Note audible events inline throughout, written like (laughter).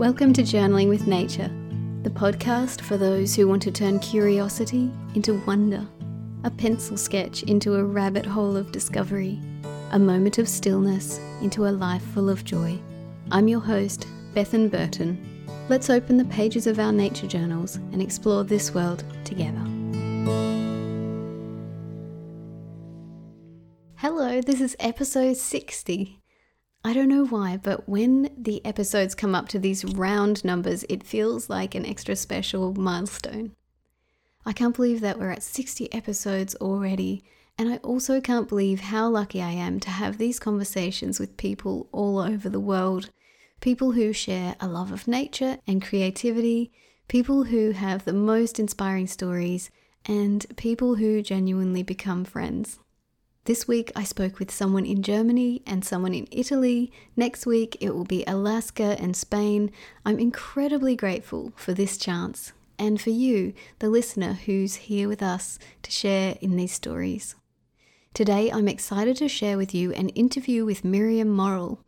Welcome to Journaling with Nature, the podcast for those who want to turn curiosity into wonder, a pencil sketch into a rabbit hole of discovery, a moment of stillness into a life full of joy. I'm your host, Bethan Burton. Let's open the pages of our nature journals and explore this world together. Hello, this is episode 60. I don't know why, but when the episodes come up to these round numbers, it feels like an extra special milestone. I can't believe that we're at 60 episodes already, and I also can't believe how lucky I am to have these conversations with people all over the world. People who share a love of nature and creativity, people who have the most inspiring stories, and people who genuinely become friends. This week I spoke with someone in Germany and someone in Italy. Next week it will be Alaska and Spain. I'm incredibly grateful for this chance and for you, the listener who's here with us to share in these stories. Today I'm excited to share with you an interview with Miriam Morrill.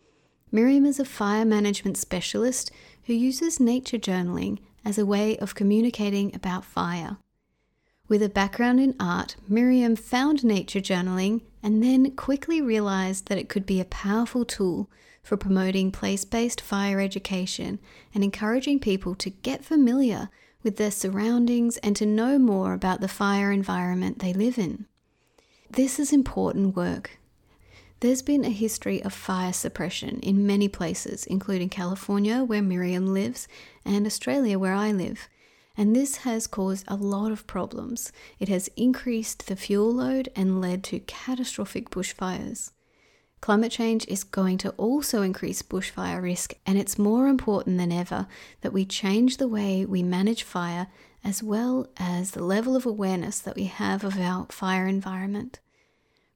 Miriam is a fire management specialist who uses nature journaling as a way of communicating about fire. With a background in art, Miriam found nature journaling and then quickly realized that it could be a powerful tool for promoting place based fire education and encouraging people to get familiar with their surroundings and to know more about the fire environment they live in. This is important work. There's been a history of fire suppression in many places, including California, where Miriam lives, and Australia, where I live and this has caused a lot of problems. It has increased the fuel load and led to catastrophic bushfires. Climate change is going to also increase bushfire risk, and it's more important than ever that we change the way we manage fire as well as the level of awareness that we have of our fire environment.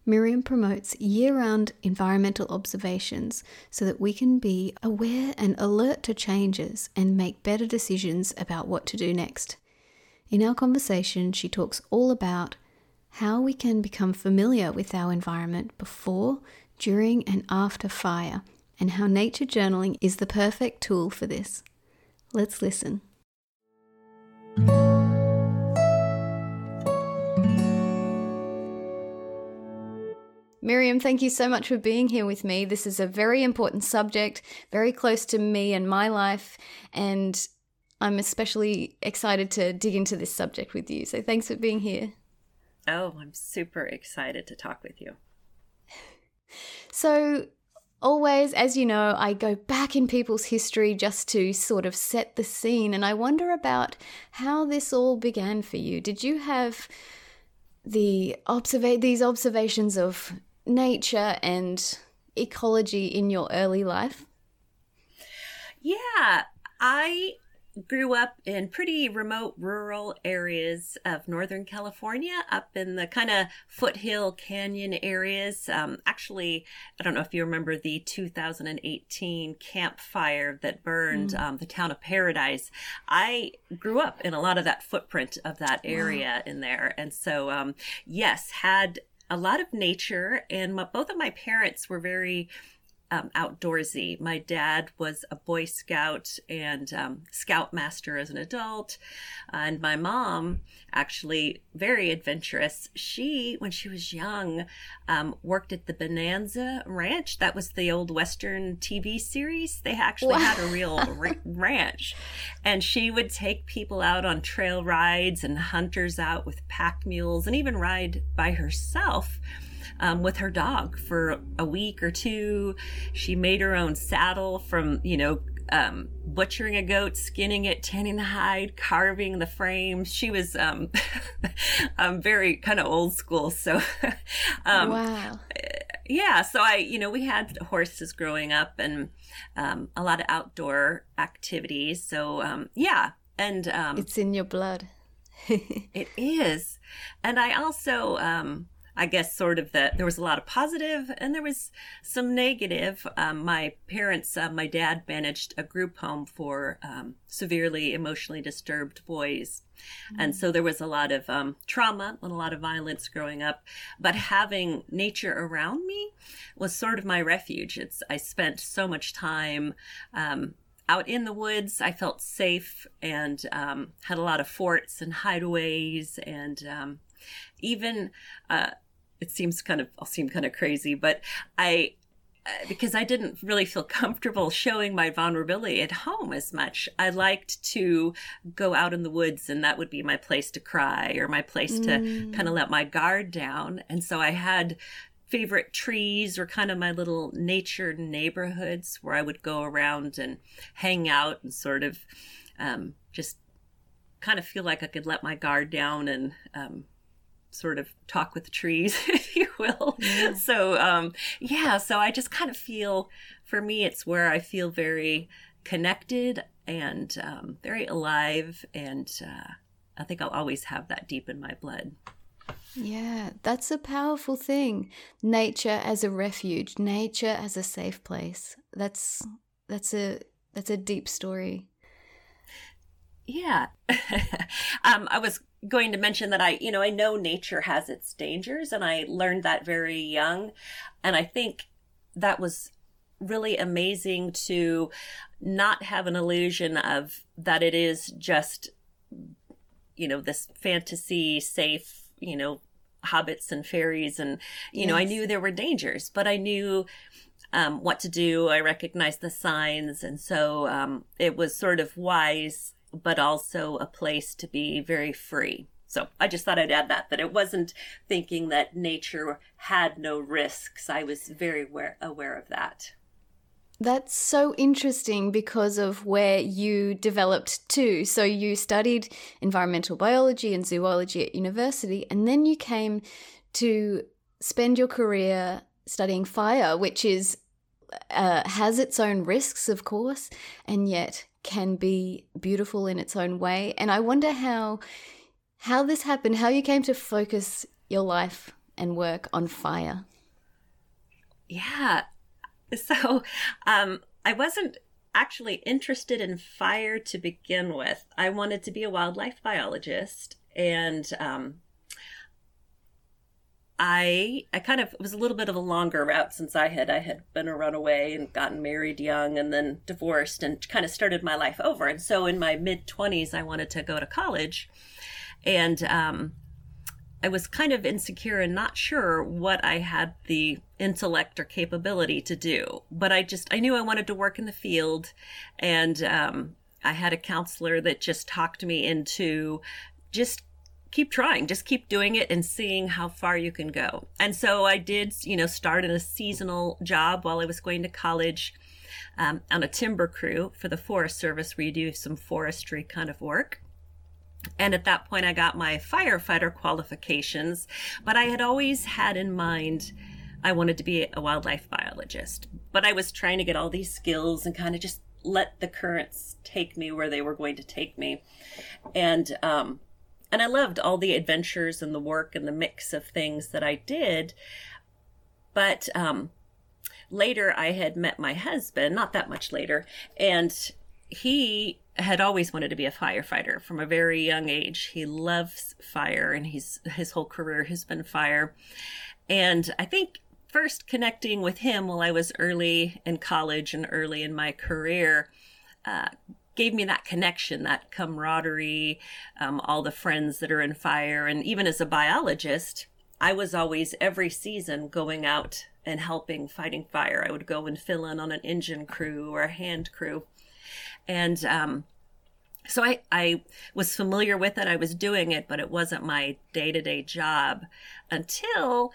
Miriam promotes year round environmental observations so that we can be aware and alert to changes and make better decisions about what to do next. In our conversation, she talks all about how we can become familiar with our environment before, during, and after fire, and how nature journaling is the perfect tool for this. Let's listen. Miriam, thank you so much for being here with me. This is a very important subject, very close to me and my life, and I'm especially excited to dig into this subject with you. So thanks for being here. Oh, I'm super excited to talk with you. So, always, as you know, I go back in people's history just to sort of set the scene, and I wonder about how this all began for you. Did you have the observa- these observations of nature and ecology in your early life? Yeah, I grew up in pretty remote rural areas of Northern California, up in the kind of foothill canyon areas. Um, actually, I don't know if you remember the 2018 Camp Fire that burned mm. um, the town of Paradise. I grew up in a lot of that footprint of that area wow. in there. And so, um, yes, had a lot of nature, and my, both of my parents were very um, outdoorsy. My dad was a Boy Scout and um, Scoutmaster as an adult, and my mom actually very adventurous. She, when she was young, um, worked at the Bonanza Ranch. That was the old Western TV series. They actually wow. had a real (laughs) r- ranch, and she would take people out on trail rides and hunters out with pack mules, and even ride by herself um, with her dog for a week or two. She made her own saddle from, you know, um, butchering a goat, skinning it, tanning the hide, carving the frame. She was um, (laughs) um, very kind of old school. So, (laughs) um, wow. Yeah. So I, you know, we had horses growing up and um, a lot of outdoor activities. So, um, yeah. And um, it's in your blood. (laughs) it is. And I also, um, I guess sort of that there was a lot of positive and there was some negative. Um, my parents, uh, my dad managed a group home for um, severely emotionally disturbed boys. Mm-hmm. And so there was a lot of um, trauma and a lot of violence growing up. But having nature around me was sort of my refuge. It's I spent so much time um, out in the woods, I felt safe and um, had a lot of forts and hideaways, and um, even uh, it seems kind of I'll seem kind of crazy, but I uh, because I didn't really feel (laughs) comfortable showing my vulnerability at home as much. I liked to go out in the woods, and that would be my place to cry or my place to mm. kind of let my guard down. And so I had favorite trees or kind of my little nature neighborhoods where I would go around and hang out and sort of um, just kind of feel like I could let my guard down and um, sort of talk with the trees, (laughs) if you will. Yeah. So, um, yeah, so I just kind of feel, for me, it's where I feel very connected and um, very alive. And uh, I think I'll always have that deep in my blood. Yeah, that's a powerful thing. Nature as a refuge, nature as a safe place. That's that's a that's a deep story. Yeah. (laughs) um, I was going to mention that I, you know, I know nature has its dangers and I learned that very young. And I think that was really amazing to not have an illusion of that it is just, you know, this fantasy safe, you know, hobbits and fairies. And, you yes. know, I knew there were dangers, but I knew um, what to do. I recognized the signs. And so um, it was sort of wise but also a place to be very free. So I just thought I'd add that, that it wasn't thinking that nature had no risks. I was very aware, aware of that. That's so interesting because of where you developed too. So you studied environmental biology and zoology at university, and then you came to spend your career studying fire, which is uh, has its own risks, of course, and yet can be beautiful in its own way. And I wonder how how this happened, how you came to focus your life and work on fire. Yeah. So, um, I wasn't actually interested in fire to begin with. I wanted to be a wildlife biologist, and um, I I kind of was a little bit of a longer route since I had I had been a runaway and gotten married young and then divorced and kind of started my life over. And so in my mid twenties, I wanted to go to college, and um, I was kind of insecure and not sure what I had the intellect or capability to do. But I just I knew I wanted to work in the field, and um, I had a counselor that just talked me into just keep trying just keep doing it and seeing how far you can go. And so i did you know start in a seasonal job while i was going to college um, on a timber crew for the forest service where you do some forestry kind of work. And at that point i got my firefighter qualifications but i had always had in mind i wanted to be a wildlife biologist. But i was trying to get all these skills and kind of just let the currents take me where they were going to take me. And um, and I loved all the adventures and the work and the mix of things that I did. But um, later, I had met my husband, not that much later, and he had always wanted to be a firefighter from a very young age. He loves fire, and he's his whole career has been fire. And I think first connecting with him while I was early in college and early in my career. Uh, gave me that connection, that camaraderie, um, all the friends that are in fire. And even as a biologist, I was always every season going out and helping fighting fire. I would go and fill in on an engine crew or a hand crew. And um, so I, I was familiar with it. I was doing it, but it wasn't my day to day job until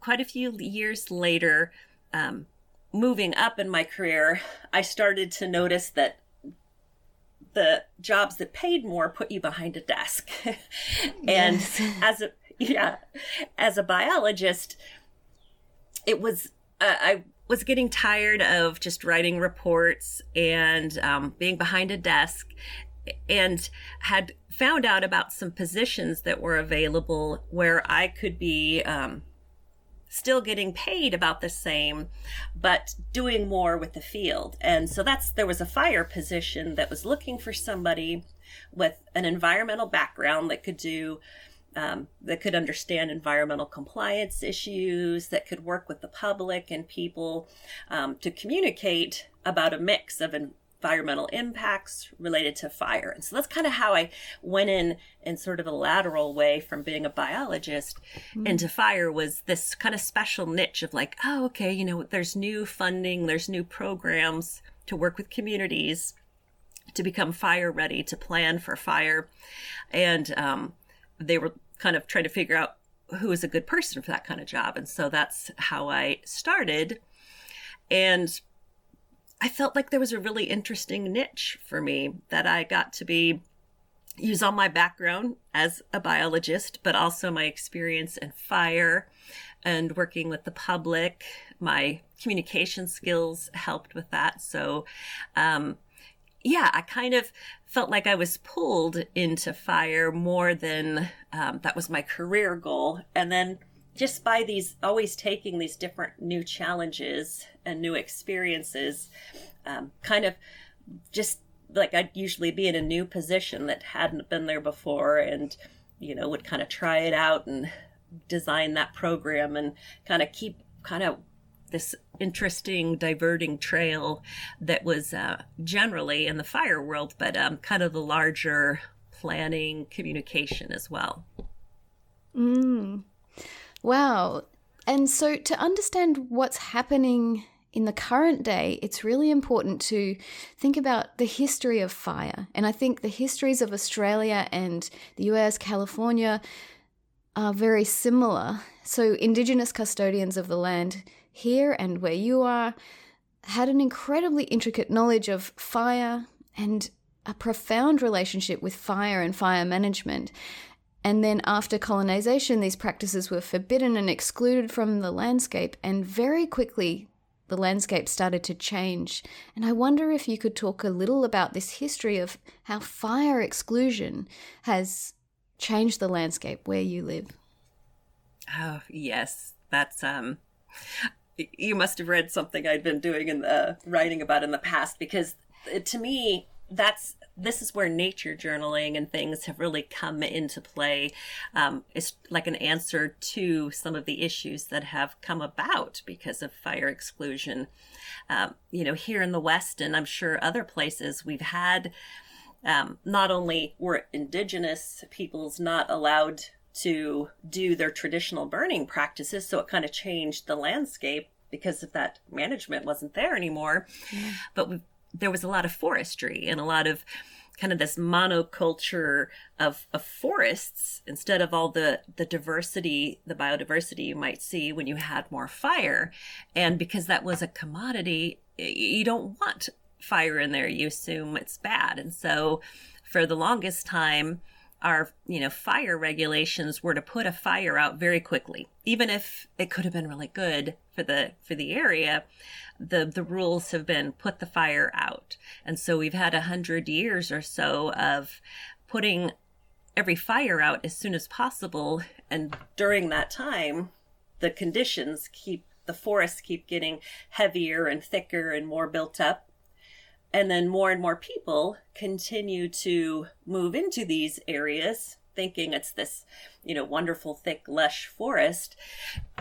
quite a few years later. Um, moving up in my career, I started to notice that the jobs that paid more put you behind a desk. (laughs) and yes. (laughs) as a yeah, as a biologist, it was uh, I was getting tired of just writing reports and um, being behind a desk, and had found out about some positions that were available where I could be um, still getting paid about the same, but doing more with the field. And so that's there was a fire position that was looking for somebody with an environmental background that could do um, that could understand environmental compliance issues, that could work with the public and people um, to communicate about a mix of environmental impacts related to fire. And so that's kind of how I went in in sort of a lateral way from being a biologist mm-hmm. into fire was this kind of special niche of like, oh, okay, you know, there's new funding, there's new programs to work with communities to become fire ready, to plan for fire. And um, they were kind of trying to figure out who is a good person for that kind of job. And so that's how I started. And I felt like there was a really interesting niche for me that I got to be use all my background as a biologist, but also my experience in fire and working with the public. My communication skills helped with that. So, um, yeah, I kind of felt like I was pulled into fire more than um, that was my career goal. And then just by these always taking these different new challenges and new experiences, um, kind of just like I'd usually be in a new position that hadn't been there before and, you know, would kind of try it out and design that program and kind of keep kind of this interesting diverting trail that was uh, generally in the fire world, but um, kind of the larger planning communication as well. Mm. Wow. And so to understand what's happening in the current day, it's really important to think about the history of fire. And I think the histories of Australia and the US, California are very similar. So, Indigenous custodians of the land here and where you are had an incredibly intricate knowledge of fire and a profound relationship with fire and fire management. And then after colonization, these practices were forbidden and excluded from the landscape, and very quickly the landscape started to change. And I wonder if you could talk a little about this history of how fire exclusion has changed the landscape where you live. Oh, yes. That's um you must have read something I'd been doing in the writing about in the past because to me that's this is where nature journaling and things have really come into play. Um, it's like an answer to some of the issues that have come about because of fire exclusion. Um, you know, here in the West, and I'm sure other places, we've had um, not only were indigenous peoples not allowed to do their traditional burning practices, so it kind of changed the landscape because of that management wasn't there anymore. Yeah. But we, there was a lot of forestry and a lot of kind of this monoculture of, of forests instead of all the, the diversity, the biodiversity you might see when you had more fire. And because that was a commodity, you don't want fire in there. You assume it's bad. And so for the longest time, our you know fire regulations were to put a fire out very quickly. Even if it could have been really good for the for the area the the rules have been put the fire out. And so we've had a hundred years or so of putting every fire out as soon as possible. And during that time the conditions keep the forests keep getting heavier and thicker and more built up and then more and more people continue to move into these areas thinking it's this you know wonderful thick lush forest.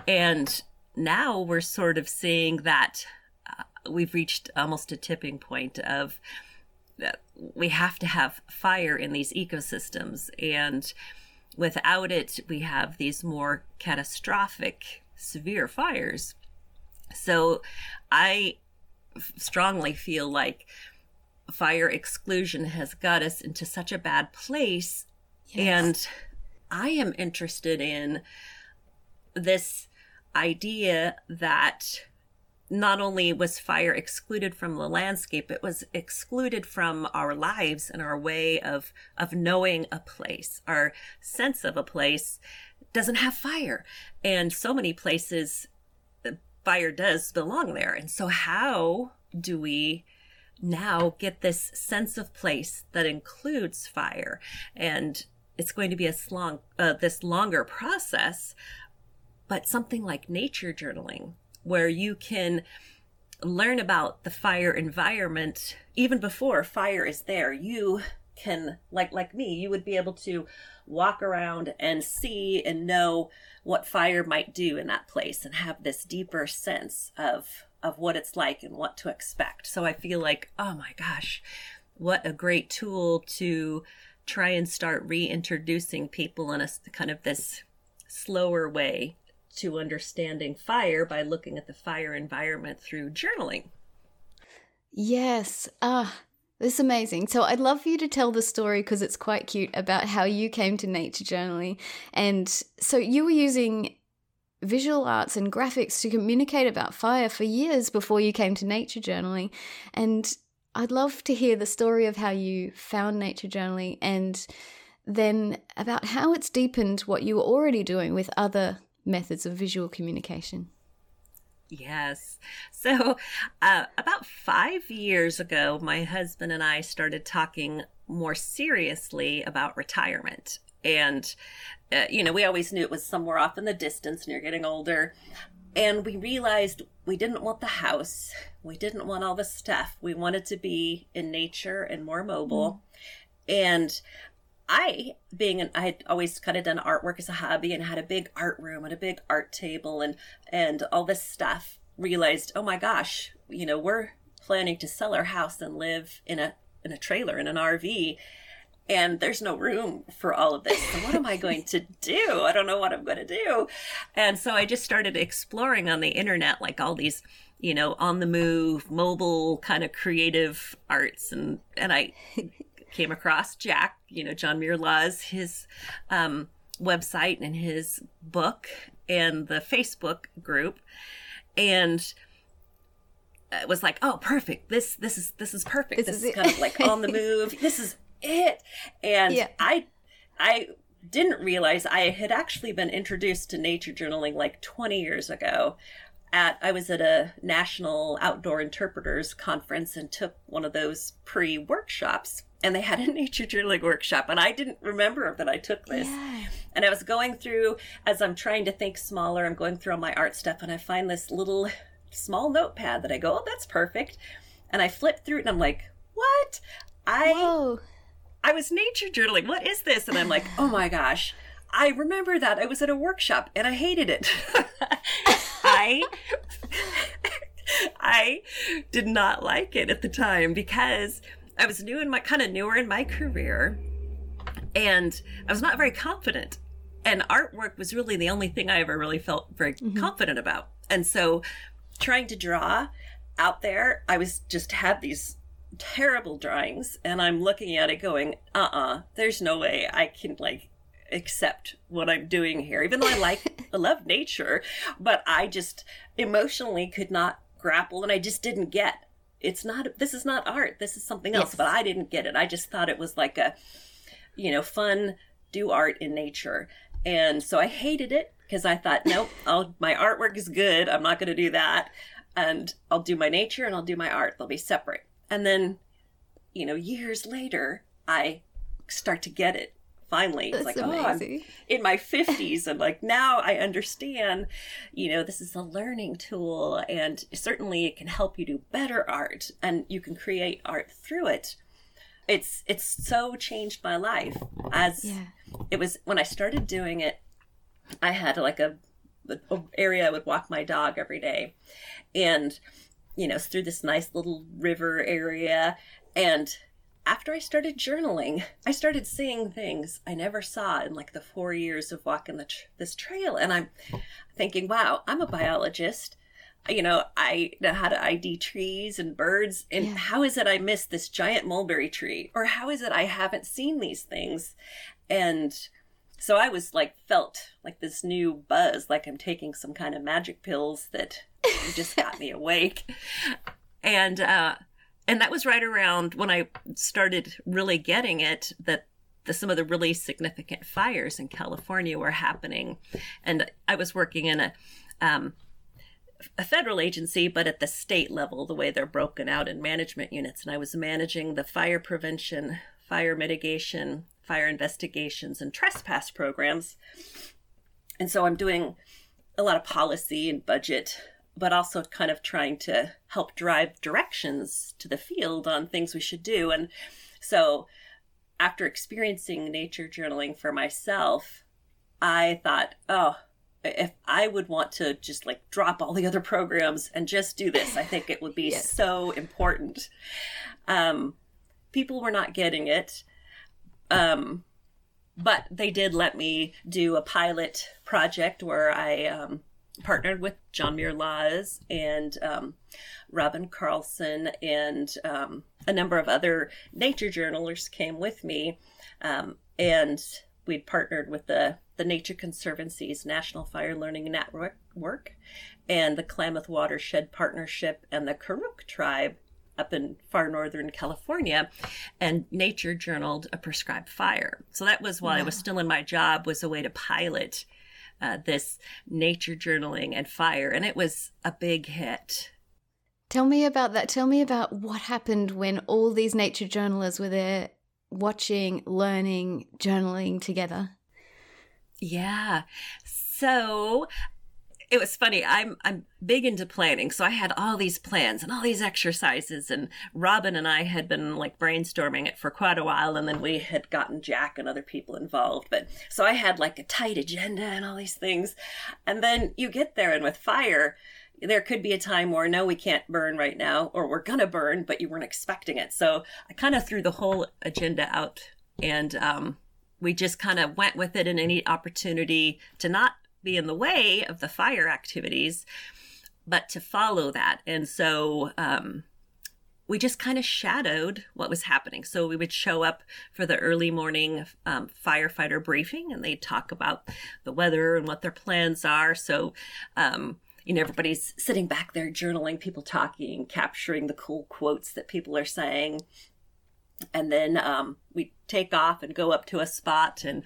And now we're sort of seeing that uh, we've reached almost a tipping point of uh, we have to have fire in these ecosystems. And without it we have these more catastrophic severe fires. So i strongly feel like fire exclusion has got us into such a bad place yes. and i am interested in this idea that not only was fire excluded from the landscape, it was excluded from our lives and our way of, of knowing a place. Our sense of a place doesn't have fire. And so many places, fire does belong there. And so, how do we now get this sense of place that includes fire? And it's going to be a long, uh, this longer process but something like nature journaling, where you can learn about the fire environment even before fire is there. You can like like me you would be able to walk around and see and know what fire might do in that place and have this deeper sense of of what it's like and what to expect. So I feel like, oh my gosh, what a great tool to try and start reintroducing people in a kind of this slower way to understanding fire by looking at the fire environment through journaling. Yes. Ah, this is amazing. So I'd love for you to tell the story because it's quite cute about how you came to nature journaling. And so you were using visual arts and graphics to communicate about fire for years before you came to nature journaling. And I'd love to hear the story of how you found nature journaling and then about how it's deepened what you were already doing with other methods of visual communication. Yes. So, uh, about five years ago, my husband and I started talking more seriously about retirement. And, uh, you know, we always knew it was somewhere off in the distance and you're getting older. And we realized we didn't want the house. We didn't want all the stuff. We wanted to be in nature and more mobile. Mm. And I, being an, I had always kind of done artwork as a hobby and had a big art room and a big art table and, and all this stuff, realized, oh my gosh, you know, we're planning to sell our house and live in a, in a trailer, in an RV. And there's no room for all of this. So what am I (laughs) going to do? I don't know what I'm going to do. And so I just started exploring on the internet, like all these you know, on the move, mobile kind of creative arts. And, and I (laughs) came across Jack, you know, John Muir Laws, his um, website and his book and the Facebook group. And it was like, oh, perfect. This, this is, this is perfect. This, this is, is kind of like on the (laughs) move. This is it. And yeah. I, I didn't realize I had actually been introduced to nature journaling like 20 years ago at I was at a national outdoor interpreters conference and took one of those pre workshops and they had a (laughs) nature journaling workshop and i didn't remember that i took this. Yeah. and i was going through as i'm trying to think smaller i'm going through all my art stuff and i find this little small notepad that i go oh that's perfect and i flip through it and i'm like what? I Whoa. i was nature journaling. What is this? And i'm like oh my gosh. I remember that. I was at a workshop and i hated it (laughs) i i did not like it at the time because I was new in my kind of newer in my career, and I was not very confident. And artwork was really the only thing I ever really felt very mm-hmm. confident about. And so, trying to draw out there, I was just had these terrible drawings, and I'm looking at it going, uh uh-uh, uh, there's no way I can like accept what I'm doing here, even though I like, I (laughs) love nature, but I just emotionally could not grapple and I just didn't get. It's not this is not art. This is something else yes. but i didn't get it. I just thought it was like a you know fun do art in nature. And so i hated it because i thought (laughs) nope I'll, my artwork is good. I'm not going to do that. And i'll do my nature and i'll do my art. They'll be separate. And then you know years later i start to get it finally. It's like, amazing. oh, I'm in my 50s and like now I understand, you know, this is a learning tool and certainly it can help you do better art and you can create art through it. It's it's so changed my life as yeah. it was when I started doing it. I had like a, a area I would walk my dog every day, and you know through this nice little river area, and after I started journaling, I started seeing things I never saw in like the four years of walking the tr- this trail. And I'm thinking, wow, I'm a biologist. You know, I know how to ID trees and birds. And yeah. how is it I missed this giant mulberry tree? Or how is it I haven't seen these things? And so I was like, felt like this new buzz, like I'm taking some kind of magic pills that (laughs) just got me awake. And, uh, and that was right around when I started really getting it that the, some of the really significant fires in California were happening, and I was working in a um, a federal agency, but at the state level, the way they're broken out in management units, and I was managing the fire prevention, fire mitigation, fire investigations, and trespass programs, and so I'm doing a lot of policy and budget but also kind of trying to help drive directions to the field on things we should do. And so after experiencing nature journaling for myself, I thought, oh, if I would want to just like drop all the other programs and just do this, I think it would be (laughs) yes. so important. Um, people were not getting it. Um, but they did let me do a pilot project where I um, partnered with John Muir Laws and um, Robin Carlson and um, a number of other nature journalists came with me. Um, and we'd partnered with the, the Nature Conservancy's National Fire Learning Network and the Klamath Watershed Partnership and the Karuk Tribe up in far northern California and nature journaled a prescribed fire. So that was while wow. I was still in my job was a way to pilot uh, this nature journaling and fire and it was a big hit. Tell me about that. Tell me about what happened when all these nature journalers were there watching, learning, journaling together. Yeah. So it was funny. I'm I'm big into planning, so I had all these plans and all these exercises, and Robin and I had been like brainstorming it for quite a while, and then we had gotten Jack and other people involved. But so I had like a tight agenda and all these things, and then you get there, and with fire, there could be a time where no, we can't burn right now, or we're gonna burn, but you weren't expecting it. So I kind of threw the whole agenda out, and um, we just kind of went with it in any opportunity to not be in the way of the fire activities, but to follow that. And so um, we just kind of shadowed what was happening. So we would show up for the early morning um, firefighter briefing and they'd talk about the weather and what their plans are. So, um, you know, everybody's sitting back there journaling, people talking, capturing the cool quotes that people are saying. And then um, we take off and go up to a spot and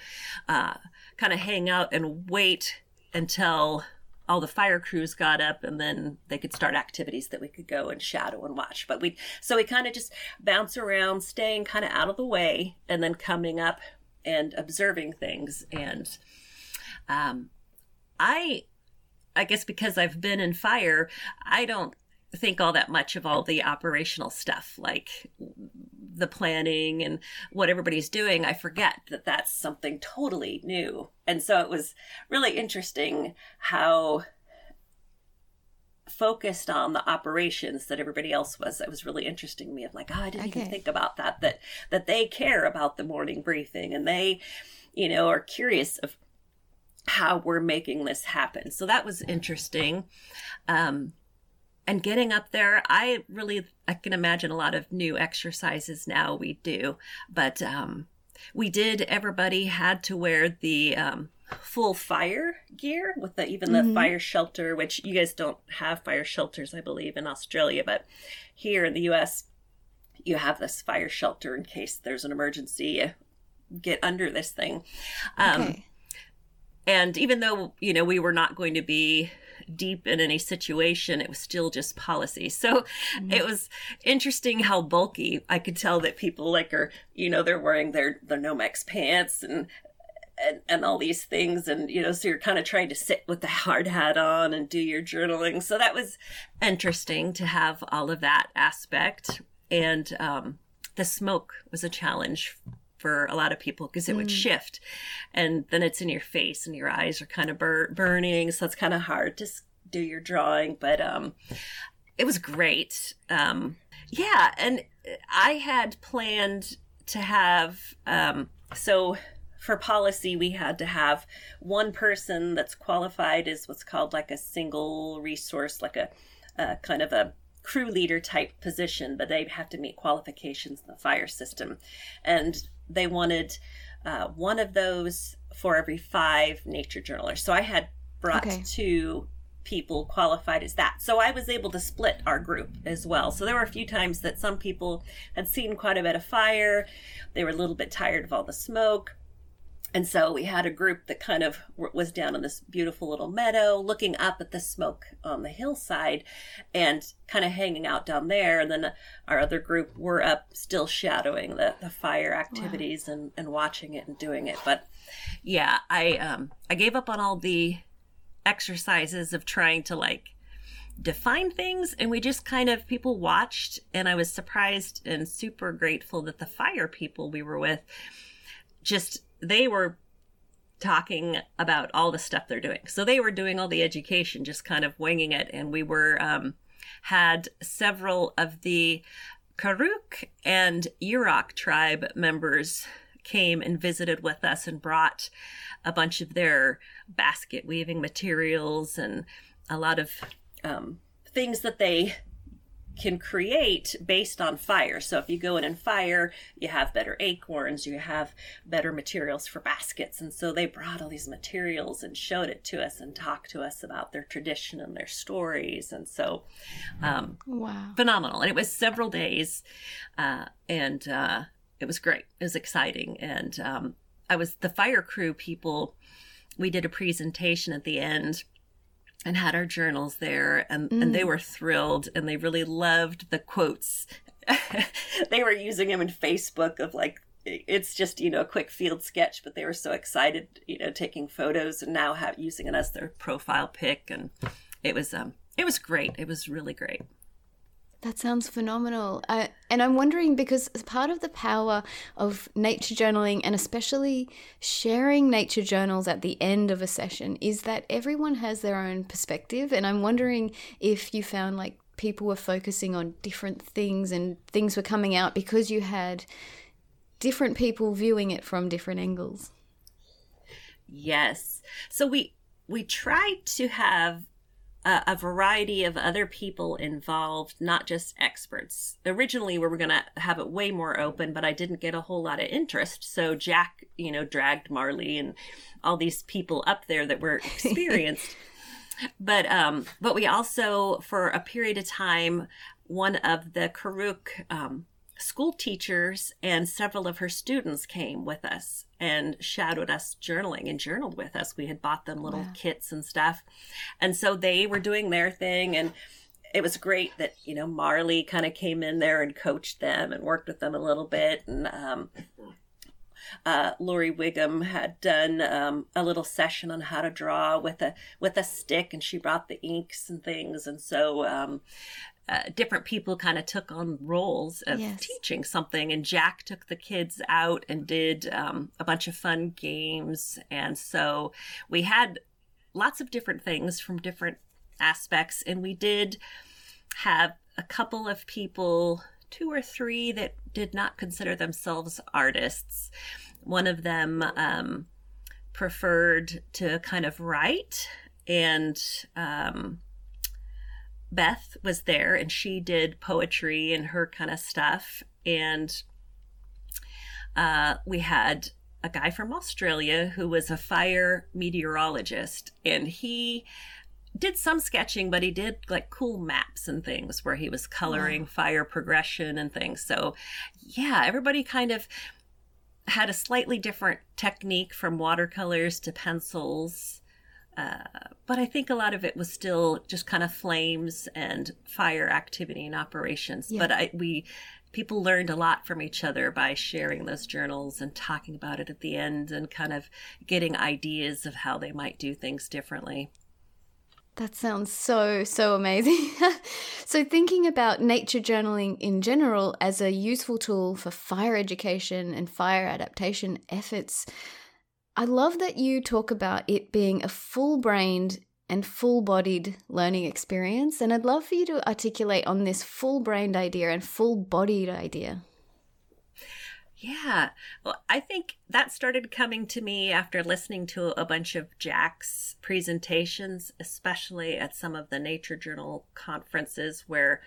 uh, kind of hang out and wait until all the fire crews got up and then they could start activities that we could go and shadow and watch. But we so we kind of just bounce around staying kind of out of the way and then coming up and observing things. And um i i guess because i've been in fire i don't think all that much of all the operational stuff like the planning and what everybody's doing i forget that that's something totally new. And so it was really interesting how focused on the operations that everybody else was. It was really interesting to me i'm like oh i didn't okay. even think about that that that they care about the morning briefing and they you know are curious of how we're making this happen. So that was interesting. Um and getting up there i really i can imagine a lot of new exercises now we do but um we did everybody had to wear the um full fire gear with the even the mm-hmm. fire shelter which you guys don't have fire shelters i believe in australia but here in the us you have this fire shelter in case there's an emergency get under this thing um okay. and even though you know we were not going to be deep in any situation. It was still just policy. So mm-hmm. it was interesting how bulky I could tell that people like are, you know, they're wearing their, their Nomex pants and, and, and all these things. And, you know, so you're kind of trying to sit with the hard hat on and do your journaling. So that was interesting to have all of that aspect. And um, the smoke was a challenge for a lot of people because it mm. would shift and then it's in your face and your eyes are kind of bur- burning so it's kind of hard to do your drawing but um it was great um yeah and i had planned to have um so for policy we had to have one person that's qualified as what's called like a single resource like a, a kind of a crew leader type position, but they have to meet qualifications in the fire system. And they wanted uh, one of those for every five nature journalers. So I had brought okay. two people qualified as that. So I was able to split our group as well. So there were a few times that some people had seen quite a bit of fire. They were a little bit tired of all the smoke. And so we had a group that kind of was down in this beautiful little meadow, looking up at the smoke on the hillside and kind of hanging out down there. And then our other group were up still shadowing the, the fire activities wow. and, and watching it and doing it. But yeah, I, um, I gave up on all the exercises of trying to like define things and we just kind of people watched and I was surprised and super grateful that the fire people we were with just they were talking about all the stuff they're doing. So they were doing all the education, just kind of winging it. And we were, um, had several of the Karuk and Yurok tribe members came and visited with us and brought a bunch of their basket weaving materials and a lot of um, things that they can create based on fire. So if you go in and fire, you have better acorns, you have better materials for baskets. And so they brought all these materials and showed it to us and talked to us about their tradition and their stories. And so, um, wow, phenomenal. And it was several days, uh, and uh, it was great. It was exciting. And um, I was the fire crew people. We did a presentation at the end and had our journals there and, mm. and they mm. were thrilled and they really loved the quotes (laughs) they were using them in facebook of like it's just you know a quick field sketch but they were so excited you know taking photos and now have using it as their profile pic and it was um it was great it was really great that sounds phenomenal. Uh, and I'm wondering because part of the power of nature journaling and especially sharing nature journals at the end of a session is that everyone has their own perspective. And I'm wondering if you found like people were focusing on different things and things were coming out because you had different people viewing it from different angles. Yes. So we we tried to have a, a variety of other people involved, not just experts. Originally, we were going to have it way more open, but I didn't get a whole lot of interest. So Jack, you know, dragged Marley and all these people up there that were experienced. (laughs) but um, but we also, for a period of time, one of the Karuk um, school teachers and several of her students came with us and shadowed us journaling and journaled with us. We had bought them little wow. kits and stuff. And so they were doing their thing and it was great that, you know, Marley kind of came in there and coached them and worked with them a little bit. And um, uh, Lori Wiggum had done um, a little session on how to draw with a with a stick, and she brought the inks and things. And so um, uh, different people kind of took on roles of yes. teaching something and jack took the kids out and did um, a bunch of fun games and so we had lots of different things from different aspects and we did have a couple of people two or three that did not consider themselves artists one of them um, preferred to kind of write and um, Beth was there and she did poetry and her kind of stuff. And uh, we had a guy from Australia who was a fire meteorologist and he did some sketching, but he did like cool maps and things where he was coloring wow. fire progression and things. So, yeah, everybody kind of had a slightly different technique from watercolors to pencils uh, but I think a lot of it was still just kind of flames and fire activity and operations. Yeah. But I, we people learned a lot from each other by sharing those journals and talking about it at the end and kind of getting ideas of how they might do things differently. That sounds so, so amazing. (laughs) so, thinking about nature journaling in general as a useful tool for fire education and fire adaptation efforts, I love that you talk about it being a full brained and full bodied learning experience. And I'd love for you to articulate on this full brained idea and full bodied idea. Yeah. Well, I think that started coming to me after listening to a bunch of Jack's presentations, especially at some of the Nature Journal conferences where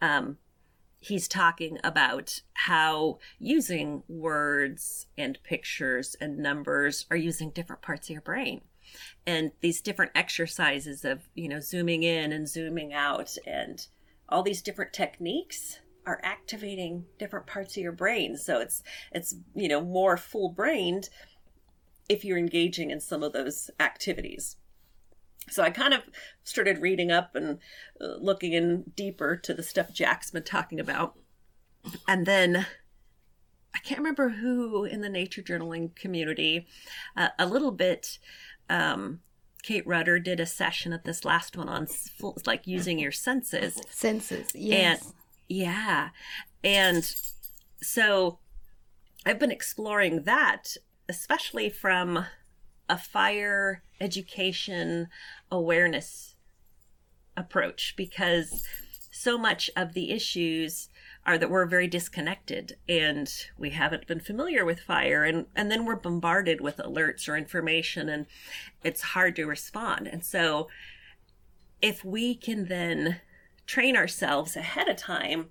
um, he's talking about how using words and pictures and numbers are using different parts of your brain. And these different exercises of you know zooming in and zooming out and all these different techniques are activating different parts of your brain. So it's it's you know more full brained if you're engaging in some of those activities so I kind of started reading up and uh, looking in deeper to the stuff Jack's been talking about. And then I can't remember who in the nature journaling community, uh, a little bit. Um, Kate Rudder did a session at this last one on full, like using your senses. Senses, yes. And, yeah. And so I've been exploring that, especially from a fire education awareness approach because so much of the issues are that we're very disconnected and we haven't been familiar with fire and and then we're bombarded with alerts or information and it's hard to respond. And so if we can then train ourselves ahead of time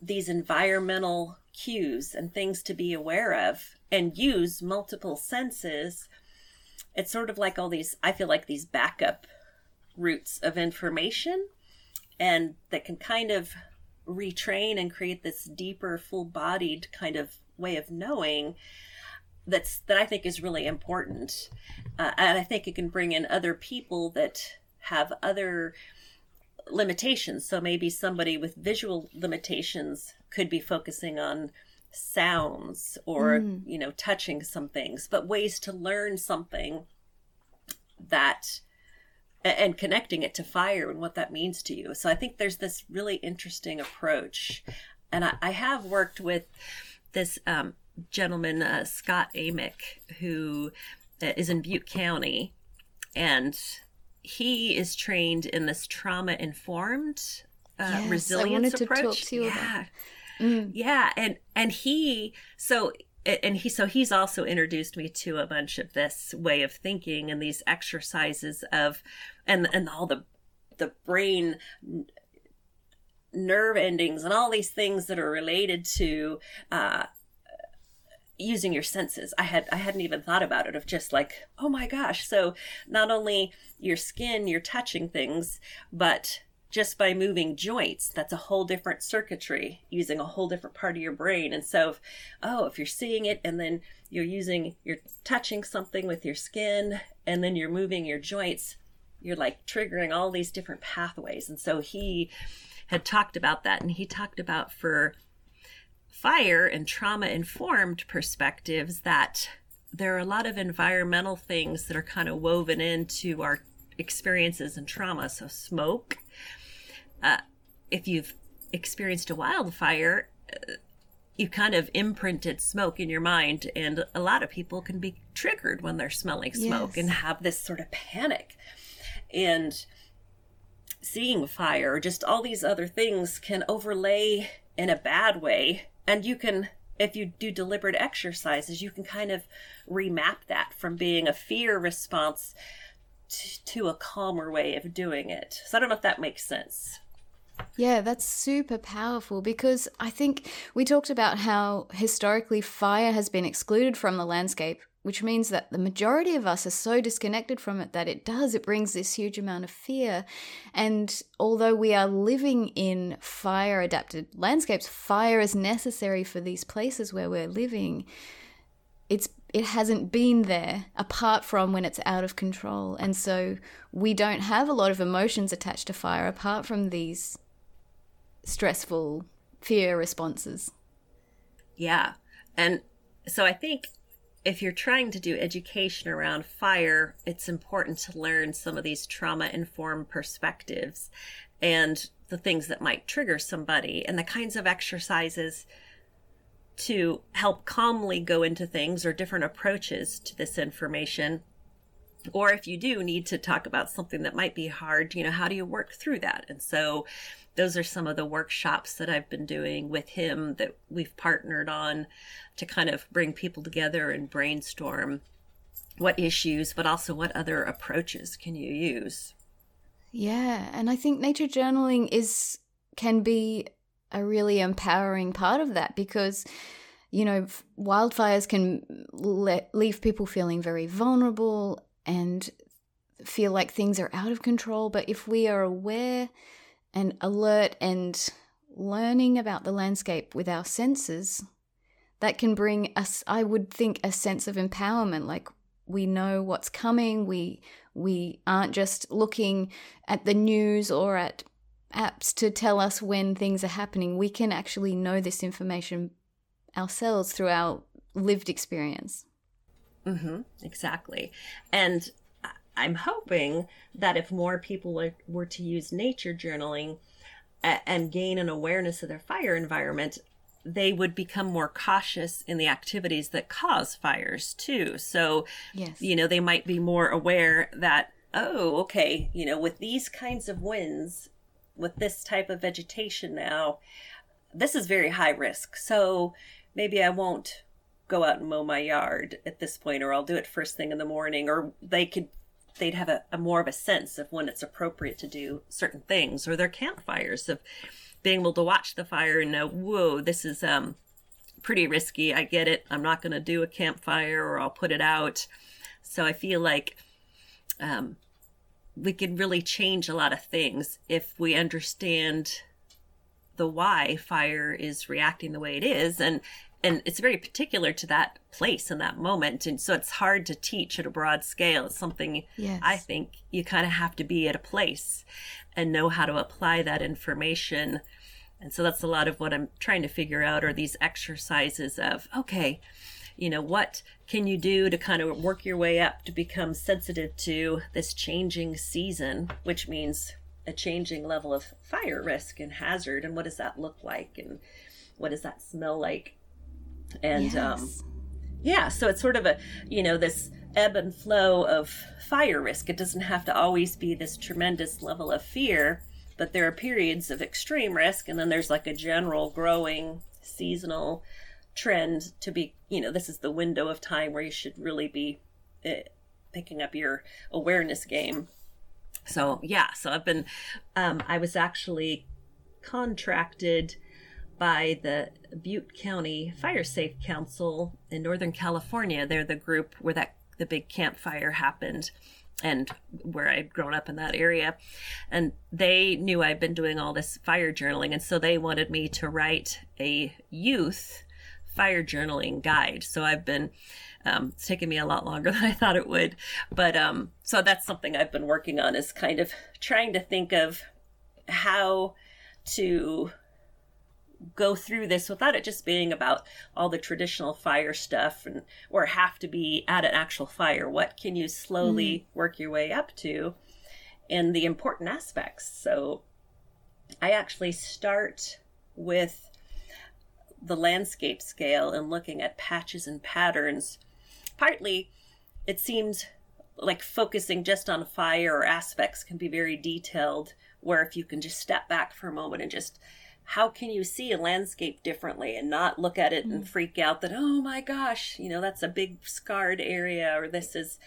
these environmental cues and things to be aware of and use multiple senses it's sort of like all these i feel like these backup routes of information and that can kind of retrain and create this deeper full-bodied kind of way of knowing that's that I think is really important, uh, and I think it can bring in other people that have other limitations. So maybe somebody with visual limitations could be focusing on sounds or mm. you know touching some things, but ways to learn something that and connecting it to fire and what that means to you. So I think there's this really interesting approach. And I, I have worked with this um, gentleman, uh, Scott Amick, who uh, in Butte County. And he is trained in this trauma informed uh, yes, resilience approach. yeah. About. Mm. Yeah, and and he so and he so he's also introduced me to a bunch of this way of thinking and these exercises of and and all the the brain nerve endings and all these things that are related to uh, using your senses. I had I hadn't even thought about it of just like, oh my gosh. So not only your skin, you're touching things, but just by moving joints that's a whole different circuitry using a whole different part of your brain. And so if, oh if you're seeing it and then you're using you're touching something with your skin and then you're moving your joints you're like triggering all these different pathways. And so he had talked about that and he talked about for fire and trauma informed perspectives that there are a lot of environmental things that are kind of woven into our experiences and trauma. So smoke uh, if you've experienced a wildfire, uh, you kind of imprinted smoke in your mind, and a lot of people can be triggered when they're smelling smoke yes. and have this sort of panic. And seeing fire, just all these other things can overlay in a bad way. And you can, if you do deliberate exercises, you can kind of remap that from being a fear response to, to a calmer way of doing it. So I don't know if that makes sense. Yeah, that's super powerful because I think we talked about how historically fire has been excluded from the landscape, which means that the majority of us are so disconnected from it that it does, it brings this huge amount of fear. And although we are living in fire adapted landscapes, fire is necessary for these places where we're living. It's it hasn't been there apart from when it's out of control. And so we don't have a lot of emotions attached to fire apart from these stressful fear responses. Yeah. And so I think if you're trying to do education around fire, it's important to learn some of these trauma informed perspectives and the things that might trigger somebody and the kinds of exercises to help calmly go into things or different approaches to this information. Or if you do need to talk about something that might be hard, you know, how do you work through that? And so those are some of the workshops that I've been doing with him that we've partnered on to kind of bring people together and brainstorm what issues, but also what other approaches can you use. Yeah, and I think nature journaling is can be a really empowering part of that because you know wildfires can le- leave people feeling very vulnerable and feel like things are out of control but if we are aware and alert and learning about the landscape with our senses, that can bring us, I would think, a sense of empowerment. Like we know what's coming. We we aren't just looking at the news or at apps to tell us when things are happening. We can actually know this information ourselves through our lived experience. Mm-hmm, exactly. And I'm hoping that if more people were to use nature journaling and gain an awareness of their fire environment, they would become more cautious in the activities that cause fires too. So, yes. you know, they might be more aware that, oh, okay, you know, with these kinds of winds, with this type of vegetation now, this is very high risk. So maybe I won't go out and mow my yard at this point, or I'll do it first thing in the morning, or they could they'd have a, a more of a sense of when it's appropriate to do certain things, or their campfires of being able to watch the fire and know, whoa, this is um pretty risky. I get it. I'm not going to do a campfire, or I'll put it out. So I feel like um, we can really change a lot of things if we understand the why fire is reacting the way it is and and it's very particular to that place and that moment and so it's hard to teach at a broad scale. It's something yes. i think you kind of have to be at a place and know how to apply that information. And so that's a lot of what i'm trying to figure out are these exercises of okay you know what can you do to kind of work your way up to become sensitive to this changing season which means a changing level of fire risk and hazard and what does that look like and what does that smell like and um, yeah so it's sort of a you know this ebb and flow of fire risk. It doesn't have to always be this tremendous level of fear but there are periods of extreme risk and then there's like a general growing seasonal trend to be you know this is the window of time where you should really be uh, picking up your awareness game. So yeah so i've been um, i was actually contracted by the butte county fire safe council in northern california they're the group where that the big Camp Fire happened and where i'd grown up in that area and they knew i'd been doing all this fire journaling and so they wanted me to write a youth fire journaling guide so i've been um, it's taken me a lot longer (laughs) than I thought it would. But um, so that's something I've been working on is kind of trying to think of how to go through this without it just being about all the traditional fire stuff and or have to be at an actual fire. What can you slowly mm-hmm. work your way up to and the important aspects. So I actually start with the landscape scale and looking at patches and patterns partly it seems like focusing just on fire or aspects can be very detailed where if you can just step back for a moment and just how can you see a landscape differently and not look at it and freak out that oh my gosh you know that's a big scarred area or this is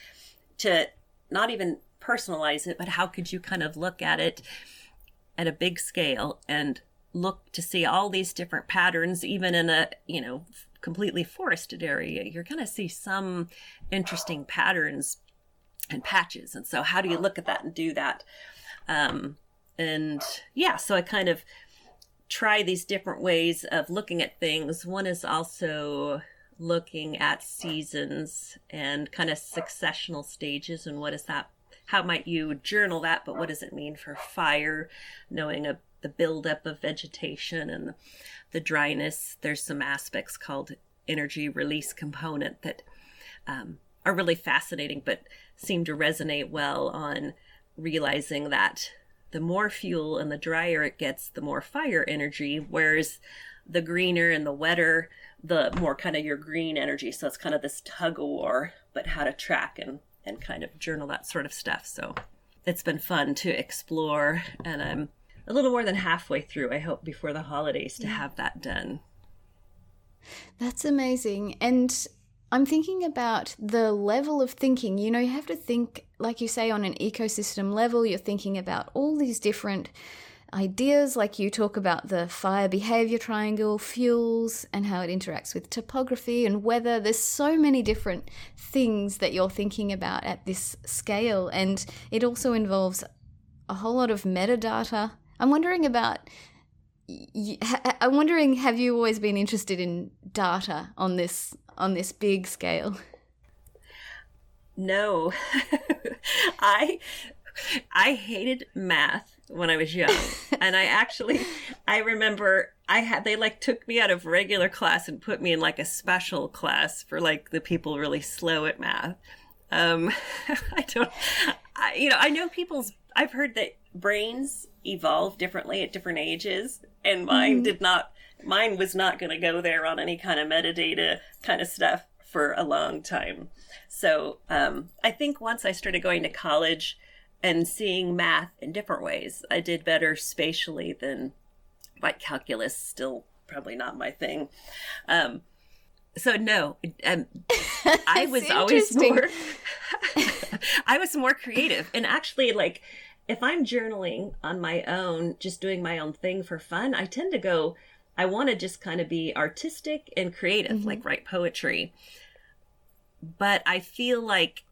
to not even personalize it but how could you kind of look at it at a big scale and look to see all these different patterns even in a you know completely forested area, you're going to see some interesting patterns and patches. And so, how do you look at that and do that? Um, and yeah, so I kind of try these different ways of looking at things. One is also looking at seasons and kind of successional stages and what is that how might you journal that but what does it mean for fire knowing a, the buildup of vegetation and the dryness. There's some aspects called energy release component that um, are really fascinating, but seem to resonate well on realizing that the more fuel and the drier it gets, the more fire energy, whereas the greener and the wetter, the more kind of your green energy. So it's kind of this tug of war, but how to track and, and kind of journal that sort of stuff. So it's been fun to explore, and I'm a little more than halfway through, I hope, before the holidays to have that done. That's amazing. And I'm thinking about the level of thinking. You know, you have to think, like you say, on an ecosystem level, you're thinking about all these different ideas. Like you talk about the fire behavior triangle, fuels, and how it interacts with topography and weather. There's so many different things that you're thinking about at this scale. And it also involves a whole lot of metadata. I'm wondering about I'm wondering, have you always been interested in data on this on this big scale? (laughs) No, (laughs) I I hated math when I was young, (laughs) and I actually I remember I had they like took me out of regular class and put me in like a special class for like the people really slow at math. Um, (laughs) I don't, I, you know, I know people's I've heard that brains evolve differently at different ages, and mine mm-hmm. did not. Mine was not going to go there on any kind of metadata kind of stuff for a long time. So um, I think once I started going to college and seeing math in different ways, I did better spatially than like calculus. Still probably not my thing. Um, so no, um, (laughs) I was always more. (laughs) I was more creative, and actually, like if I'm journaling on my own, just doing my own thing for fun, I tend to go. I want to just kind of be artistic and creative, mm-hmm. like write poetry. But I feel like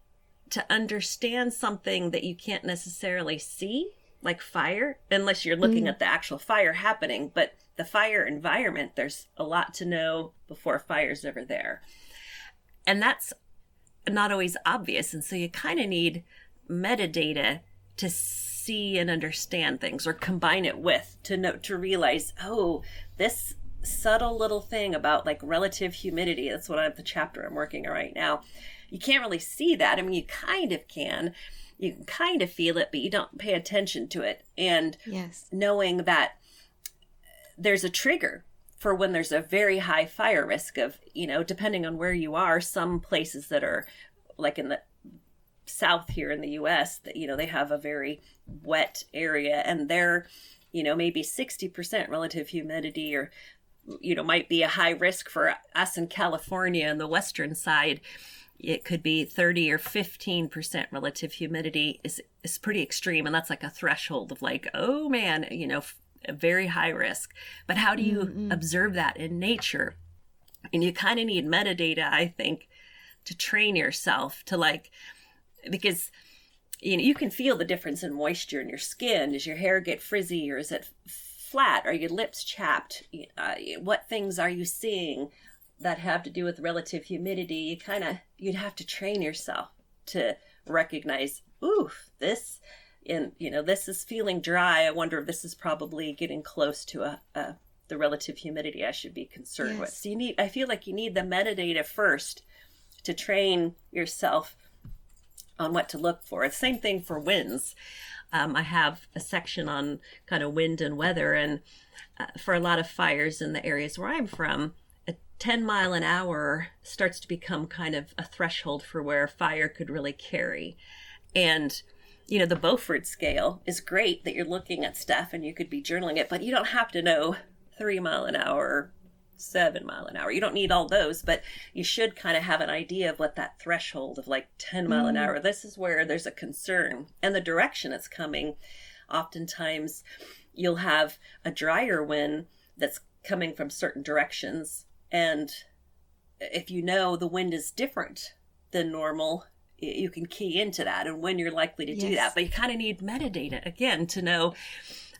to understand something that you can't necessarily see, like fire, unless you're looking mm. at the actual fire happening. But the fire environment, there's a lot to know before fire's ever there. And that's not always obvious. And so you kind of need metadata to see and understand things or combine it with to know to realize, oh, this subtle little thing about like relative humidity. That's what I have the chapter I'm working on right now. You can't really see that. I mean, you kind of can. You can kind of feel it, but you don't pay attention to it. And yes. knowing that there's a trigger for when there's a very high fire risk of, you know, depending on where you are, some places that are like in the south here in the US that you know they have a very wet area and they're you know maybe 60% relative humidity or you know might be a high risk for us in California on the western side it could be 30 or 15% relative humidity is is pretty extreme and that's like a threshold of like oh man you know a very high risk. But how do you mm-hmm. observe that in nature? And you kind of need metadata, I think, to train yourself to like, because you know you can feel the difference in moisture in your skin. Does your hair get frizzy or is it flat? Are your lips chapped? Uh, what things are you seeing that have to do with relative humidity? You kind of you'd have to train yourself to recognize, oof, this and you know this is feeling dry i wonder if this is probably getting close to a, a the relative humidity i should be concerned yes. with so you need i feel like you need the metadata first to train yourself on what to look for. Same thing for winds. Um, i have a section on kind of wind and weather and uh, for a lot of fires in the areas where i'm from a 10 mile an hour starts to become kind of a threshold for where fire could really carry. And you know, the Beaufort scale is great that you're looking at stuff and you could be journaling it, but you don't have to know three mile an hour, seven mile an hour. You don't need all those, but you should kind of have an idea of what that threshold of like 10 mile mm. an hour, this is where there's a concern and the direction it's coming. Oftentimes, you'll have a drier wind that's coming from certain directions. And if you know the wind is different than normal, you can key into that and when you're likely to do that. But you kind of need metadata again to know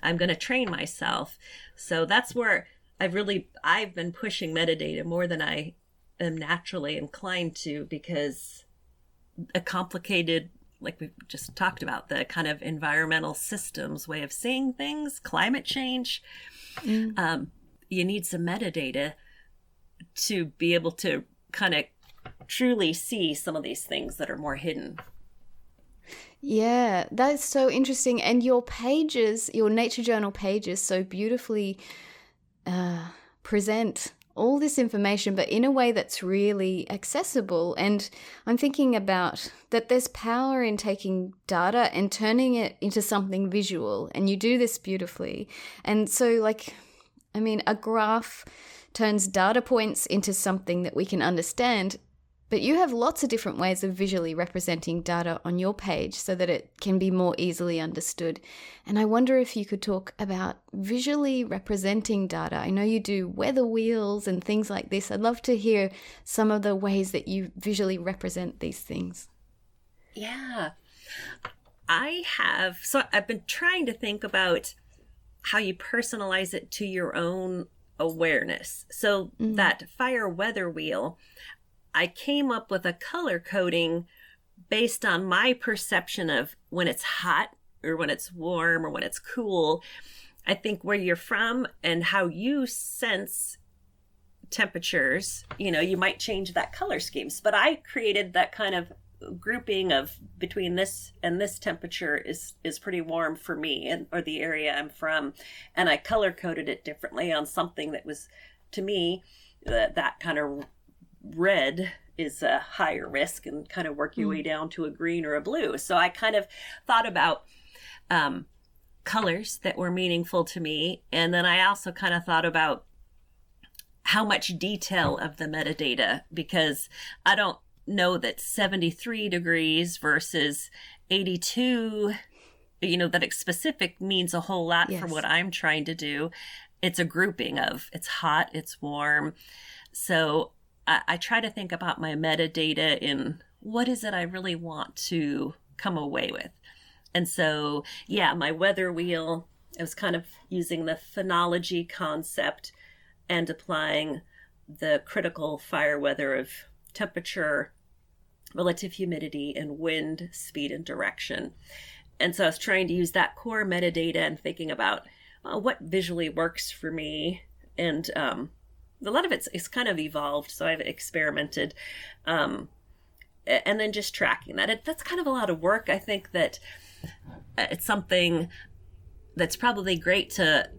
I'm going to train myself. So that's where I've really I've been pushing metadata more than I am naturally inclined to because a complicated like we've just talked about the kind of environmental systems way of seeing things, climate change. Mm. Um, you need some metadata to be able to kind of truly see some of these things that are more hidden. Yeah, that's so interesting. And your pages, your nature journal pages, so beautifully present all this information, but in a way that's really accessible. And I'm thinking about that there's power in taking data and turning it into something visual. And you do this beautifully. And so, like, I mean, a graph turns data points into something that we can understand but you have lots of different ways of visually representing data on your page so that it can be more easily understood. And I wonder if you could talk about visually representing data. I know you do weather wheels and things like this. I'd love to hear some of the ways that you visually represent these things. Yeah. I have, so I've been trying to think about how you personalize it to your own awareness. So mm-hmm. that fire weather wheel, I came up with a color coding based on my perception of when it's hot or when it's warm or when it's cool. I think where you're from and how you sense temperatures, you know, you might change that color schemes. But I created that kind of grouping of between this and this temperature is is pretty warm for me and or the area I'm from and I color coded it differently on something that was to me that that kind of red is a higher risk and kind of work your mm. way down to a green or a blue so I kind of thought about um, colors that were meaningful to me and then I also kind of thought about how much detail of the metadata because I don't know that 73 degrees versus 82 you know that specific means a whole lot yes. for what i'm trying to do it's a grouping of it's hot it's warm so I, I try to think about my metadata in what is it i really want to come away with and so yeah my weather wheel i was kind of using the phenology concept and applying the critical fire weather of temperature relative humidity, and wind speed and direction. And so I was trying to use that core metadata and thinking about uh, what visually works for me. And um, a lot of it's, it's kind of evolved. So I've experimented. Um, and then just tracking that. It, that's kind of a lot of work. I think that uh, it's something that's probably great to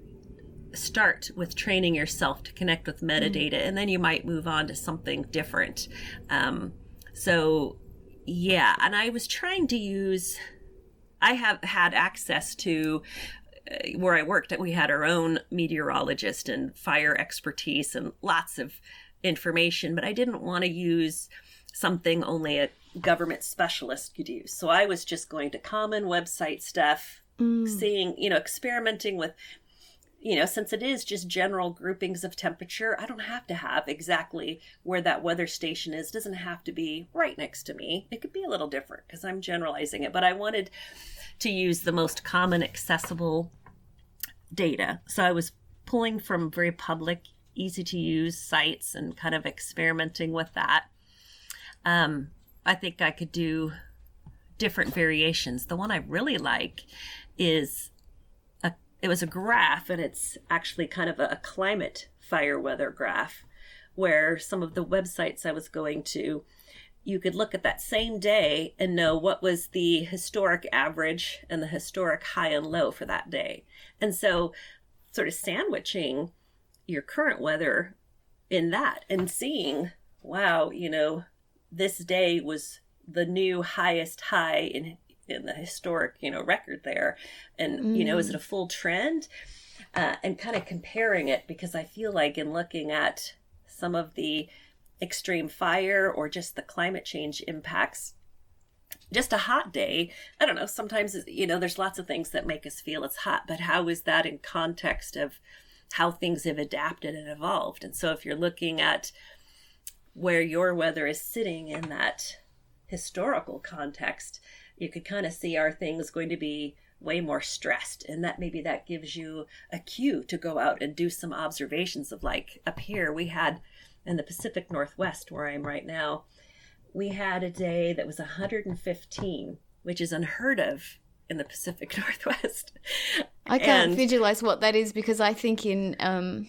start with training yourself to connect with metadata, mm-hmm. and then you might move on to something different. Um, so, yeah, and I was trying to use, I have had access to where I worked, we had our own meteorologist and fire expertise and lots of information, but I didn't want to use something only a government specialist could use. So I was just going to common website stuff, mm. seeing, you know, experimenting with you know, since it is just general groupings of temperature, I don't have to have exactly where that weather station is. It doesn't have to be right next to me. It could be a little different because I'm generalizing it, but I wanted to use the most common accessible data. So I was pulling from very public, easy to use sites and kind of experimenting with that. Um, I think I could do different variations. The one I really like is a, it was a graph and it's actually kind of a, a climate fire weather graph where some of the websites I was going to you could look at that same day and know what was the historic average and the historic high and low for that day. And so, sort of sandwiching your current weather in that and seeing, wow, you know, this day was the new highest high in in the historic you know record there and mm. you know is it a mm. full trend uh, and kind of comparing it because i feel like in looking at some of the extreme fire or just the climate change impacts. Just a hot day i don't know sometimes you know there's lots of things that make us feel it's hot but how is that in context of how things have adapted and evolved? And so if you're looking at where your weather is sitting in that historical context you could kind of see are things going to be way more stressed? And that maybe that gives you a cue to go out and do some observations of like up here we had in the pacific northwest where i am right now we had a day that was 115 which is unheard of in the pacific (laughs) northwest i can't and, visualize what that is because i think in um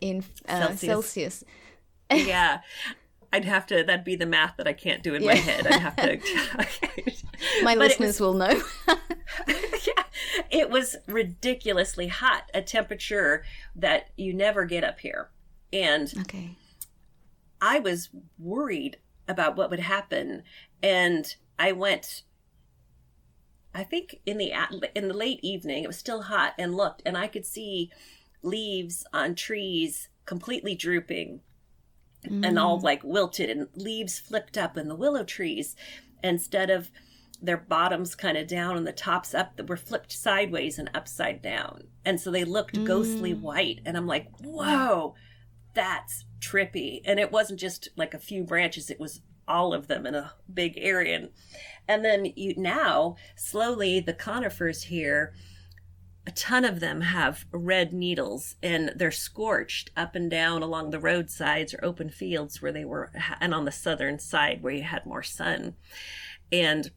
in uh, celsius, celsius. yeah I'd have to. That'd be the math that I can't do in yeah. my head. I'd have to. (laughs) my but listeners was, will know. (laughs) yeah, it was ridiculously hot, a temperature that you never get up here, and okay, I was worried about what would happen, and I went. I think in the in the late evening, it was still hot, and looked, and I could see leaves on trees completely drooping mm. and all mm. like wilted and leaves flipped up in the willow trees instead of their bottoms kind of down and the tops up that were flipped sideways and upside down. And so they looked mm. ghostly white. And I'm like, whoa, that's trippy. And it wasn't just like a few branches, it was all of them in a big area. And, and then you now slowly the conifers here a ton of them have red needles and they're scorched up and down along the roadsides or open fields where they were and on the southern side where you had more sun and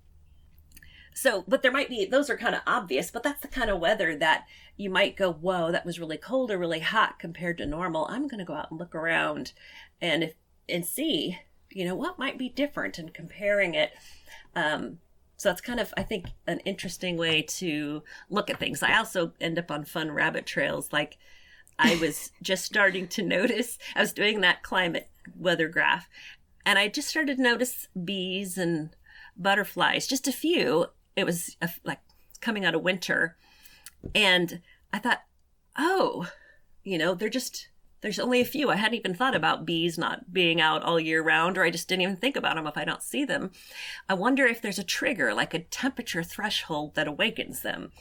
so but there might be those are kind of obvious but that's the kind of weather that you might go whoa that was really cold or really hot compared to normal i'm going to go out and look around and if and see you know, what might be different and comparing it. Um, so that's kind of, I think, an interesting way to look at things. I also end up on fun rabbit trails. Like I (laughs) was just starting to notice, I was doing that climate weather graph, and I just started to notice bees and butterflies, just a few. It was a, like coming out of winter. And I thought, oh, you know, they're just there's only a few. I hadn't even thought about bees not being out all year round, or I just didn't even think about them if I don't see them. I wonder if there's a trigger, like a temperature threshold that awakens them.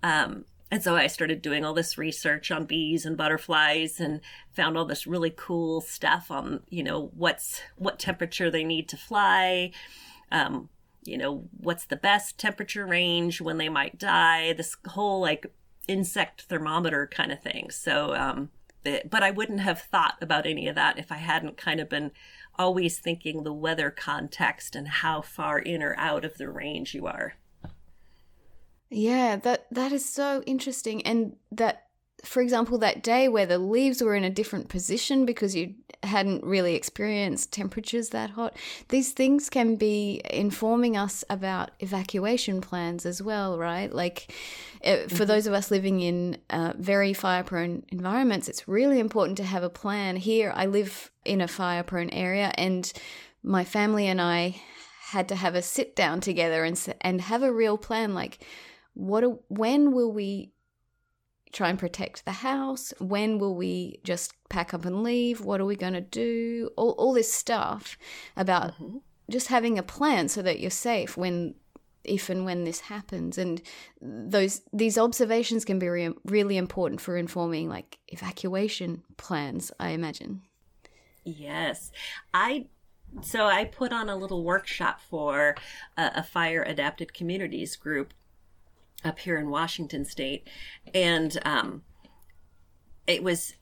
Um, and so I started doing all this research on bees and butterflies and found all this really cool stuff on, you know, what's what temperature they need to fly, um, you know, what's the best temperature range when they might die, this whole like insect thermometer kind of thing. So um, but I wouldn't have thought about any of that if I hadn't kind of been always thinking the weather context and how far in or out of the range you are. Yeah, that that is so interesting and that for example, that day where the leaves were in a different position because you hadn't really experienced temperatures that hot, these things can be informing us about evacuation plans as well, right? Like, eh, for mm-hmm. those of us living in uh, very fire prone environments, it's really important to have a plan. Here, I live in a fire prone area, and my family and I had to have a sit down together and and have a real plan like what when will we try and protect the house? When will we just pack up and leave? What are we going to do? All, all this stuff about mm-hmm. just having a plan so that you're safe when if and when this happens and those these observations can be re- really important for informing like evacuation plans i imagine yes i so i put on a little workshop for a, a fire adapted communities group up here in Washington State, and um, it was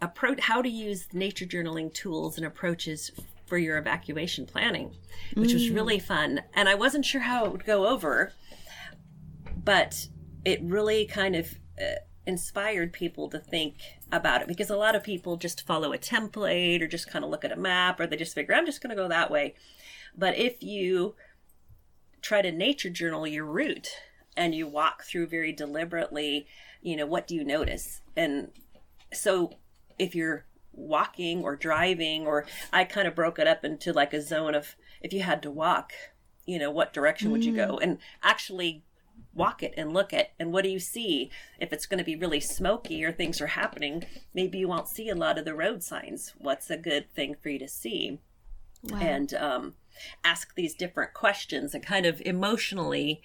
approach how to use nature journaling tools and approaches for your evacuation planning, which mm. was really fun. And I wasn't sure how it would go over, but it really kind of uh, inspired people to think about it because a lot of people just follow a template or just kind of look at a map or they just figure, I'm just going to go that way. But if you try to nature journal your route, and you walk through very deliberately, you know, what do you notice? And so if you're walking or driving, or I kind of broke it up into like a zone of if you had to walk, you know, what direction would you go? Mm. And actually walk it and look at and what do you see if it's going to be really smoky or things are happening maybe you won't see a lot of the road signs what's a good thing for you to see wow. and um, ask these different questions and kind of emotionally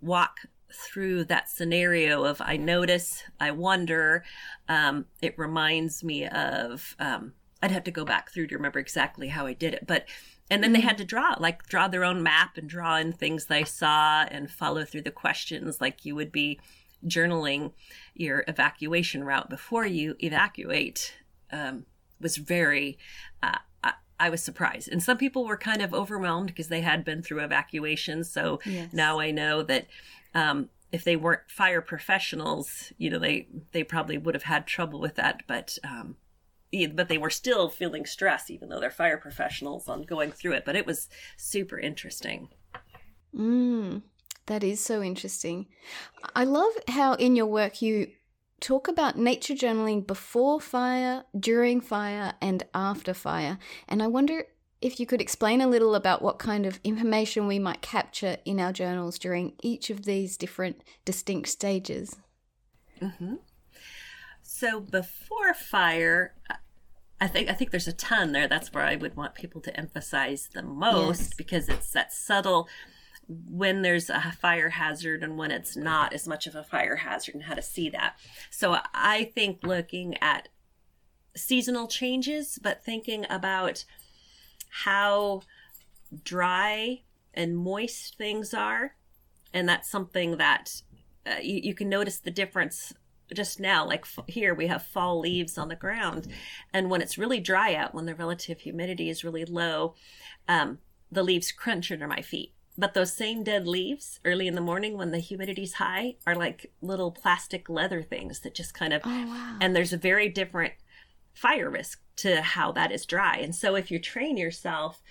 walk through that scenario of I notice, I wonder. Um, it reminds me of, um, I'd have to go back through to remember exactly how I did it, but and then they mm-hmm. had to draw like draw their own map and draw in things they saw and follow through the questions like you would be journaling your evacuation route before you evacuate um, was very uh, I was surprised. And some people were kind of overwhelmed because they had been through evacuations. So yes. now I know that um, if they weren't fire professionals, you know, they they probably would have had trouble with that. But um, but they were still feeling stress, even though they're fire professionals, on going through it. But it was super interesting. Mm, that is so interesting. I love how in your work you talk about nature journaling before fire, during fire, and after fire. And I wonder if you could explain a little about what kind of information we might capture in our journals during each of these different distinct stages. Mm-hmm. So before fire, I think I think there's a ton there. That's where I would want people to emphasize the most yes. because it's that subtle when there's a fire hazard and when it's not as much of a fire hazard and how to see that. So I think looking at seasonal changes, but thinking about how dry and moist things are. And that's something that uh, you, you can notice the difference just now like f- here we have fall leaves on the ground and when it's really dry out when the relative humidity is really low um, the leaves crunch under my feet but those same dead leaves early in the morning when the humidity's high are like little plastic leather things that just kind of, oh, wow. and there's a very different fire risk to how that is dry. And so if you train yourself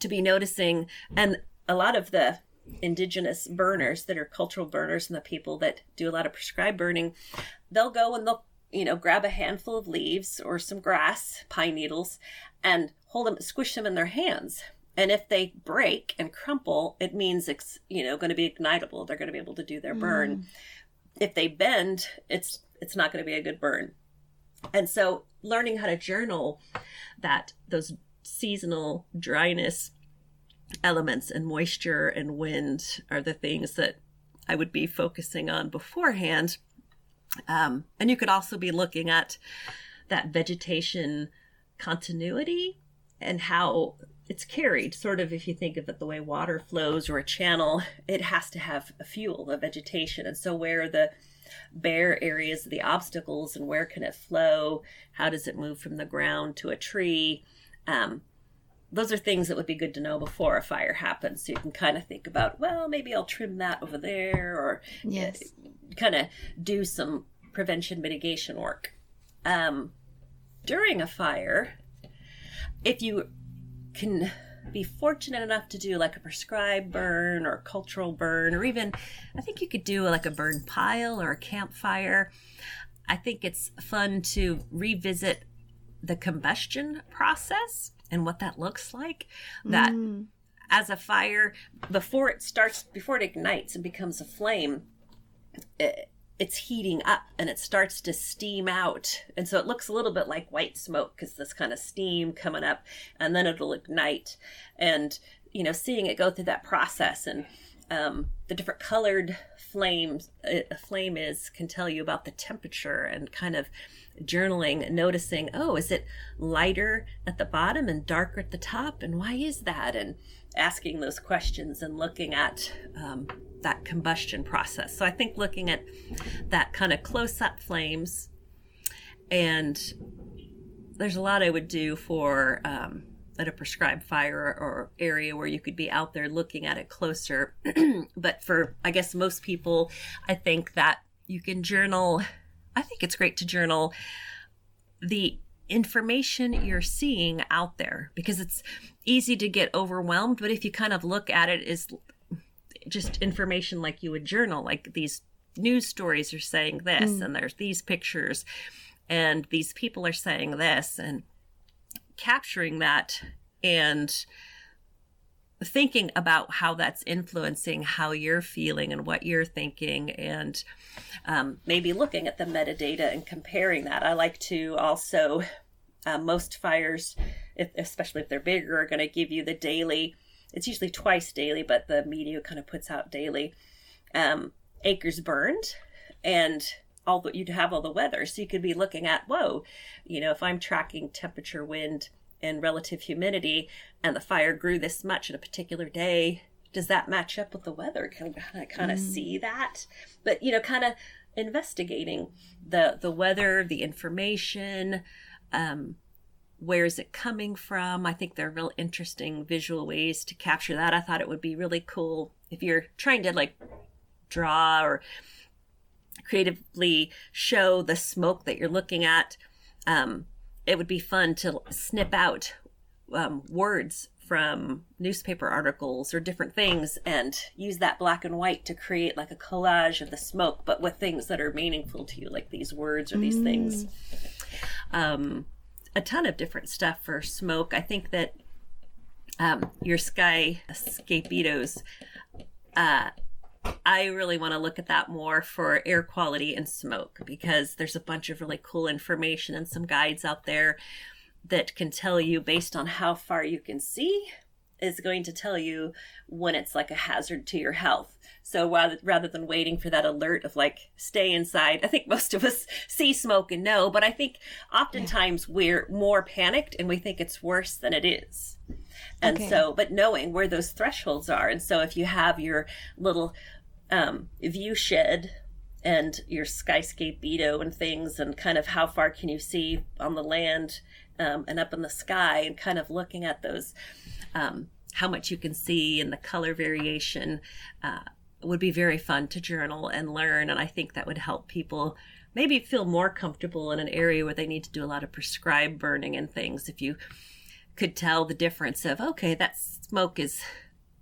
to be noticing, and a lot of the indigenous burners that are cultural burners and the people that do a lot of prescribed burning, they'll go and they'll you know grab a handful of leaves or some grass, pine needles, and hold them, squish them in their hands. And if they break and crumple, it means it's you know going to be ignitable. They're going to be able to do their burn. Mm. If they bend, it's it's not going to be a good burn. And so learning how to journal that those seasonal dryness elements and moisture and wind are the things that I would be focusing on beforehand. Um, and you could also be looking at that vegetation continuity and how it's carried. Sort of, if you think of it the way water flows or a channel, it has to have a fuel, a vegetation. And so, where the bare areas, the obstacles, and where can it flow? How does it move from the ground to a tree? Um, those are things that would be good to know before a fire happens. So you can kind of think about, well, maybe I'll trim that over there, or yes, kind of do some prevention mitigation work. Um, during a fire, if you can be fortunate enough to do like a prescribed burn or cultural burn, or even I think you could do like a burn pile or a campfire. I think it's fun to revisit the combustion process and what that looks like. That mm. as a fire, before it starts, before it ignites and becomes a flame, it, it's heating up and it starts to steam out. And so it looks a little bit like white smoke because this kind of steam coming up and then it'll ignite. And, you know, seeing it go through that process and um, the different colored flames, a flame is can tell you about the temperature and kind of journaling, noticing, oh, is it lighter at the bottom and darker at the top? And why is that? And asking those questions and looking at um, that combustion process. So I think looking at that kind of close up flames, and there's a lot I would do for um, at a prescribed fire or area where you could be out there looking at it closer. (clears throat) but for, I guess, most people, I think that you can journal. I think it's great to journal the information you're seeing out there because it's easy to get overwhelmed but if you kind of look at it as just information like you would journal like these news stories are saying this mm. and there's these pictures and these people are saying this and capturing that and thinking about how that's influencing how you're feeling and what you're thinking and um, maybe looking at the metadata and comparing that. I like to also uh, most fires if, especially if they're bigger are going to give you the daily it's usually twice daily but the media kind of puts out daily um, acres burned and all the, you'd have all the weather. So you could be looking at whoa you know if i'm tracking temperature wind and relative humidity and the fire grew this much in a particular day does that match up with the weather? Can i kind of mm. see that? But you know kind of investigating the the weather the information um, where is it coming from? I think there are real interesting visual ways to capture that. I thought it would be really cool if you're trying to like draw or creatively show the smoke that you're looking at um, it would be fun to snip out um, words from newspaper articles or different things and use that black and white to create like a collage of the smoke, but with things that are meaningful to you, like these words or these mm. things. Um, a ton of different stuff for smoke. I think that um, your sky escapitos. Uh, I really want to look at that more for air quality and smoke because there's a bunch of really cool information and some guides out there that can tell you based on how far you can see is going to tell you when it's like a hazard to your health. So rather, rather than waiting for that alert of like stay inside, I think most of us see smoke and know, but I think oftentimes we're more panicked and we think it's worse than it is. And okay. so, but knowing where those thresholds are. And so if you have your little um, view shed and your skyscape beto and things and kind of how far can you see on the land um, and up in the sky and kind of looking at those um, how much you can see and the color variation uh, would be very fun to journal and learn. And I think that would help people maybe feel more comfortable in an area where they need to do a lot of prescribed burning and things. If you could tell the difference of, okay, that smoke is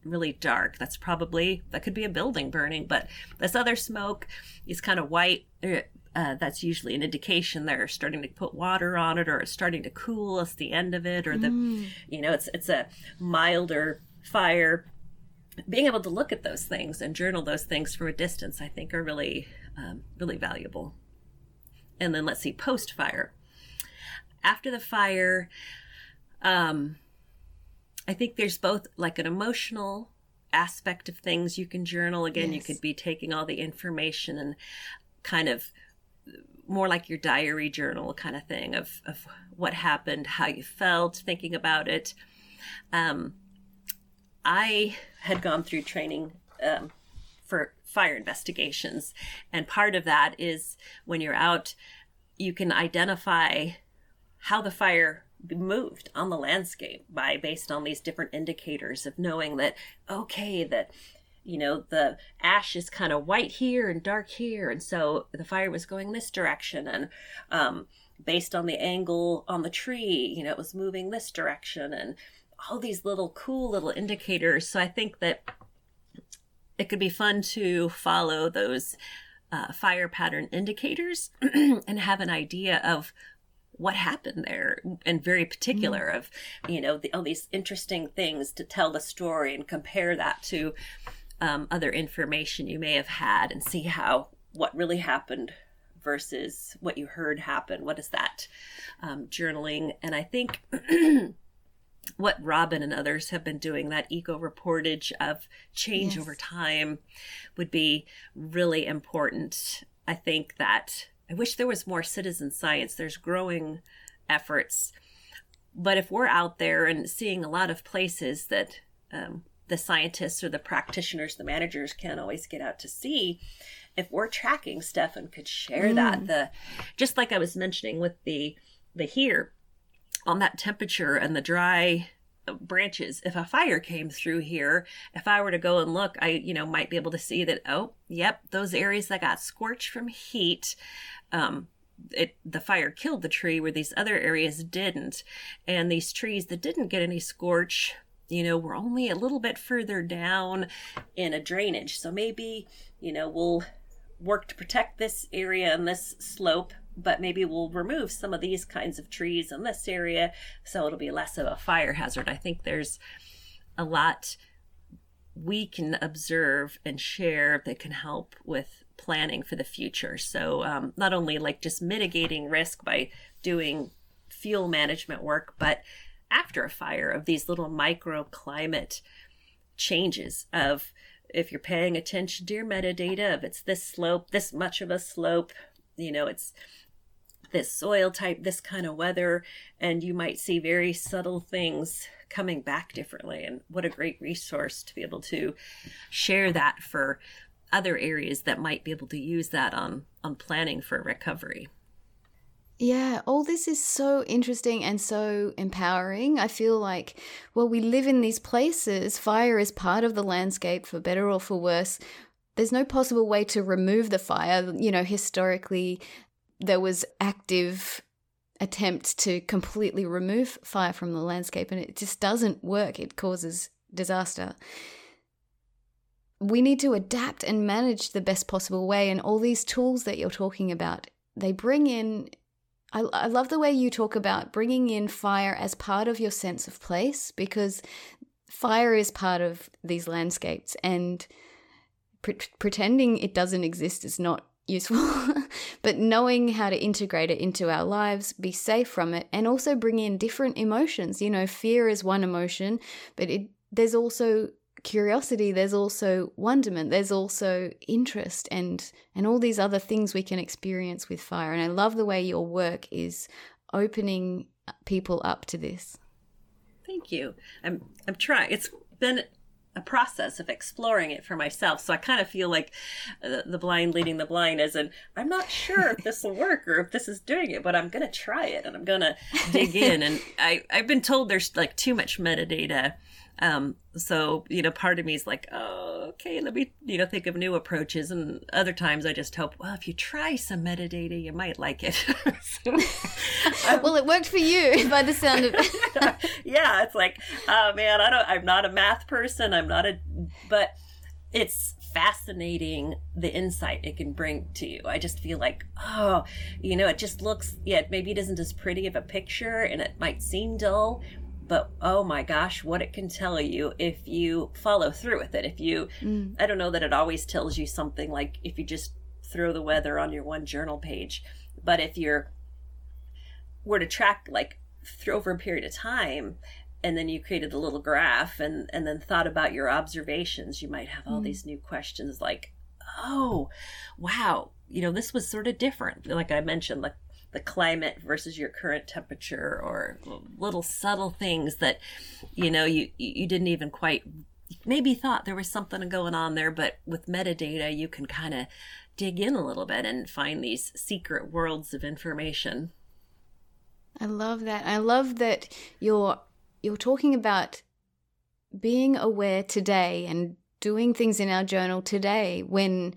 really dark. That's probably, that could be a building burning, but this other smoke is kind of white. Uh, uh that's usually an indication they're starting to put water on it or it's starting to cool. It's the end of it or the, mm. you know, it's, it's a milder fire being able to look at those things and journal those things from a distance, I think, are really, um, really valuable. And then let's see, post fire. After the fire, um, I think there's both like an emotional aspect of things you can journal. Again, yes. you could be taking all the information and kind of more like your diary journal kind of thing of, of what happened, how you felt, thinking about it. Um, I had gone through training um, for fire investigations, and part of that is when you're out, you can identify how the fire moved on the landscape by based on these different indicators of knowing that okay that you know the ash is kind of white here and dark here and so the fire was going this direction and um, based on the angle on the tree you know it was moving this direction and all these little cool little indicators. So I think that it could be fun to follow those uh, fire pattern indicators (clears throat) and have an idea of what happened there and very particular mm. of you know the, all these interesting things to tell the story and compare that to um, other information you may have had and see how what really happened versus what you heard happen what is that um, journaling and i think (clears throat) what Robin and others have been doing, that eco reportage of change yes. over time, would be really important. I think that I wish there was more citizen science. There's growing efforts. But if we're out there and seeing a lot of places that um, the scientists or the practitioners, the managers can't always get out to see, if we're tracking stuff and could share mm. that, the just like I was mentioning with the the here on that temperature and the dry branches. If a fire came through here if i were to go and look i you know might be able to see that oh yep those areas that got scorched from heat um it the fire killed the tree where these other areas didn't. And these trees that didn't get any scorch you know were only a little bit further down in a drainage. So maybe you know we'll work to protect this area and this slope but maybe we'll remove some of these kinds of trees in this area so it'll be less of a fire hazard. I think there's a lot we can observe and share that can help with planning for the future. So, um, not only like just mitigating risk by doing fuel management work, but after a fire of these little microclimate changes of if you're paying attention to your metadata of it's this slope, this much of a slope, you know, it's this soil type, this kind of weather, and you might see very subtle things coming back differently. And what a great resource to be able to share that for other areas that might be able to use that on on planning for recovery. Yeah, all this is so interesting and so empowering. I feel like, well, we live in these places. Fire is part of the landscape, for better or for worse. There's no possible way to remove the fire. You know, historically, there was active attempts to completely remove fire from the landscape and it just doesn't work. It causes disaster. We need to adapt and manage the best possible way and all these tools that you're talking about they bring in I, I love the way you talk about bringing in fire as part of your sense of place because fire is part of these landscapes and pre- pretending it doesn't exist is not useful, (laughs) but knowing how to integrate it into our lives, be safe from it, and also bring in different emotions. You know, fear is one emotion, but it, there's also curiosity there's also wonderment there's also interest and and all these other things we can experience with fire. And i love the way your work is opening people up to this. Thank you. I'm i'm trying it's been a process of exploring it for myself. So I kind of feel like uh, the blind leading the blind, as in, I'm not sure if this will work or if this is doing it, but I'm going to try it and I'm going to dig (laughs) in. And I, I've been told there's like too much metadata Um, so, you know, part of me is like, oh, okay, let me, you know, think of new approaches. And other times I just hope, well, if you try some metadata, you might like it. (laughs) so, (laughs) um, well, it worked for you (laughs) by the sound of it. yeah, it's like, oh man, I don't, I'm not a math person. I'm not a, but it's fascinating the insight it can bring to you. I just feel like, oh, you know, it just looks, yeah, maybe it isn't as pretty of a picture and it might seem dull, but oh my gosh, what it can tell you if you follow through with it. If you, mm. I don't know that it always tells you something like if you just throw the weather on your one journal page, but if you're, were to track like through over a period of time and then you created a little graph and and then thought about your observations you might have all mm. these new questions like oh wow you know this was sort of different like i mentioned like the climate versus your current temperature or little subtle things that you know you you didn't even quite maybe thought there was something going on there but with metadata you can kind of dig in a little bit and find these secret worlds of information I love that. I love that you're you're talking about being aware today and doing things in our journal today when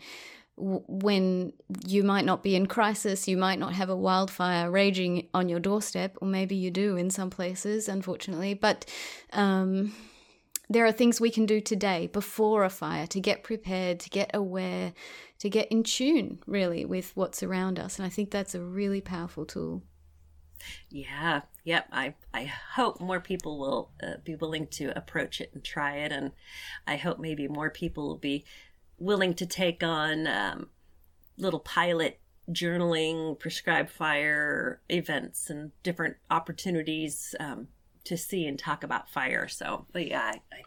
when you might not be in crisis, you might not have a wildfire raging on your doorstep, or maybe you do in some places, unfortunately. But um, there are things we can do today before a fire to get prepared, to get aware, to get in tune, really, with what's around us. And I think that's a really powerful tool. Yeah, yep. I I hope more people will uh, be willing to approach it and try it, and I hope maybe more people will be willing to take on um, little pilot journaling, prescribed fire events, and different opportunities um, to see and talk about fire. So, but yeah, I, I,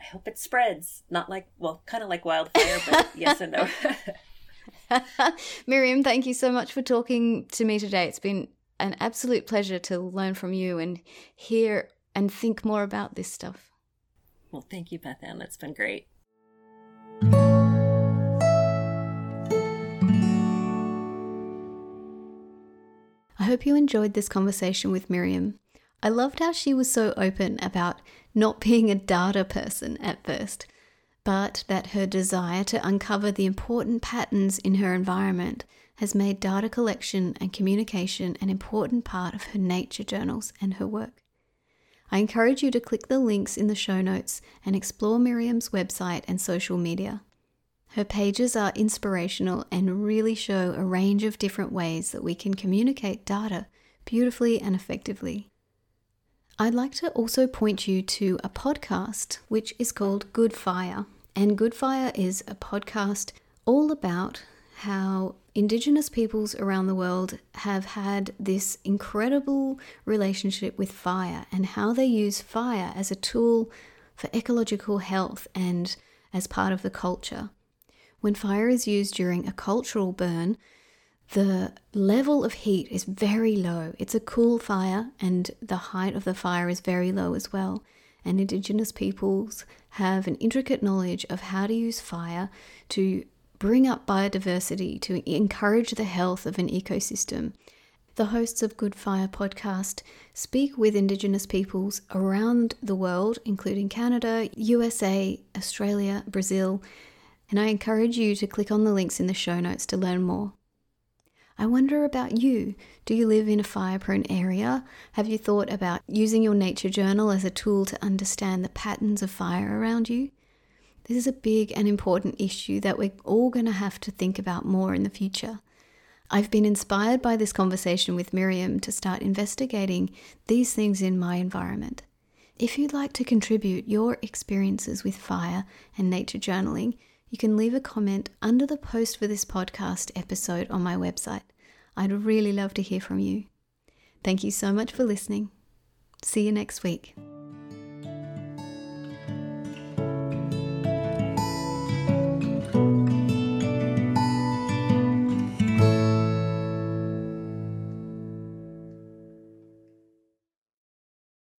I hope it spreads. Not like well, kind of like wildfire, but (laughs) yes and no. (laughs) Miriam, thank you so much for talking to me today. It's been an absolute pleasure to learn from you and hear and think more about this stuff. Well, thank you, Beth Ann. It's been great. Hope you enjoyed this conversation with Miriam. I loved how she was so open about not (laughs) being a data person at first, but that her desire to uncover the important patterns in her environment has made data collection and communication an important part of her nature journals and her work. I encourage you to click the links in the show notes and explore Miriam's website and social media. Her pages are inspirational and really show a range of different ways that we can communicate data beautifully and effectively. I'd like to also point you to a podcast which is called Good Fire. And Good Fire is a podcast all about how Indigenous peoples around the world have had this incredible relationship with fire and how they use fire as a tool for ecological health and as part of the culture. When fire is used during a cultural burn, the level of heat is very low. It's a cool fire, and the height of the fire is very low as well. And Indigenous peoples have an intricate knowledge of how to use fire to bring up biodiversity, to encourage the health of an ecosystem. The hosts of Good Fire podcast speak with Indigenous peoples around the world, including Canada, USA, Australia, Brazil, and I encourage you to click on the links in the show notes to learn more. I wonder about you. Do you live in a fire prone area? Have you thought about using your nature journal as a tool to understand the patterns of fire around you? This is a big and important issue that we're all going to have to think about more in the future. I've been inspired by this conversation with Miriam to start investigating these things in my environment. If you'd like to contribute your experiences with fire and nature journaling, you can leave a comment under the post for this podcast episode on my website. I'd really love to hear from you. Thank you so much for listening. See you next week.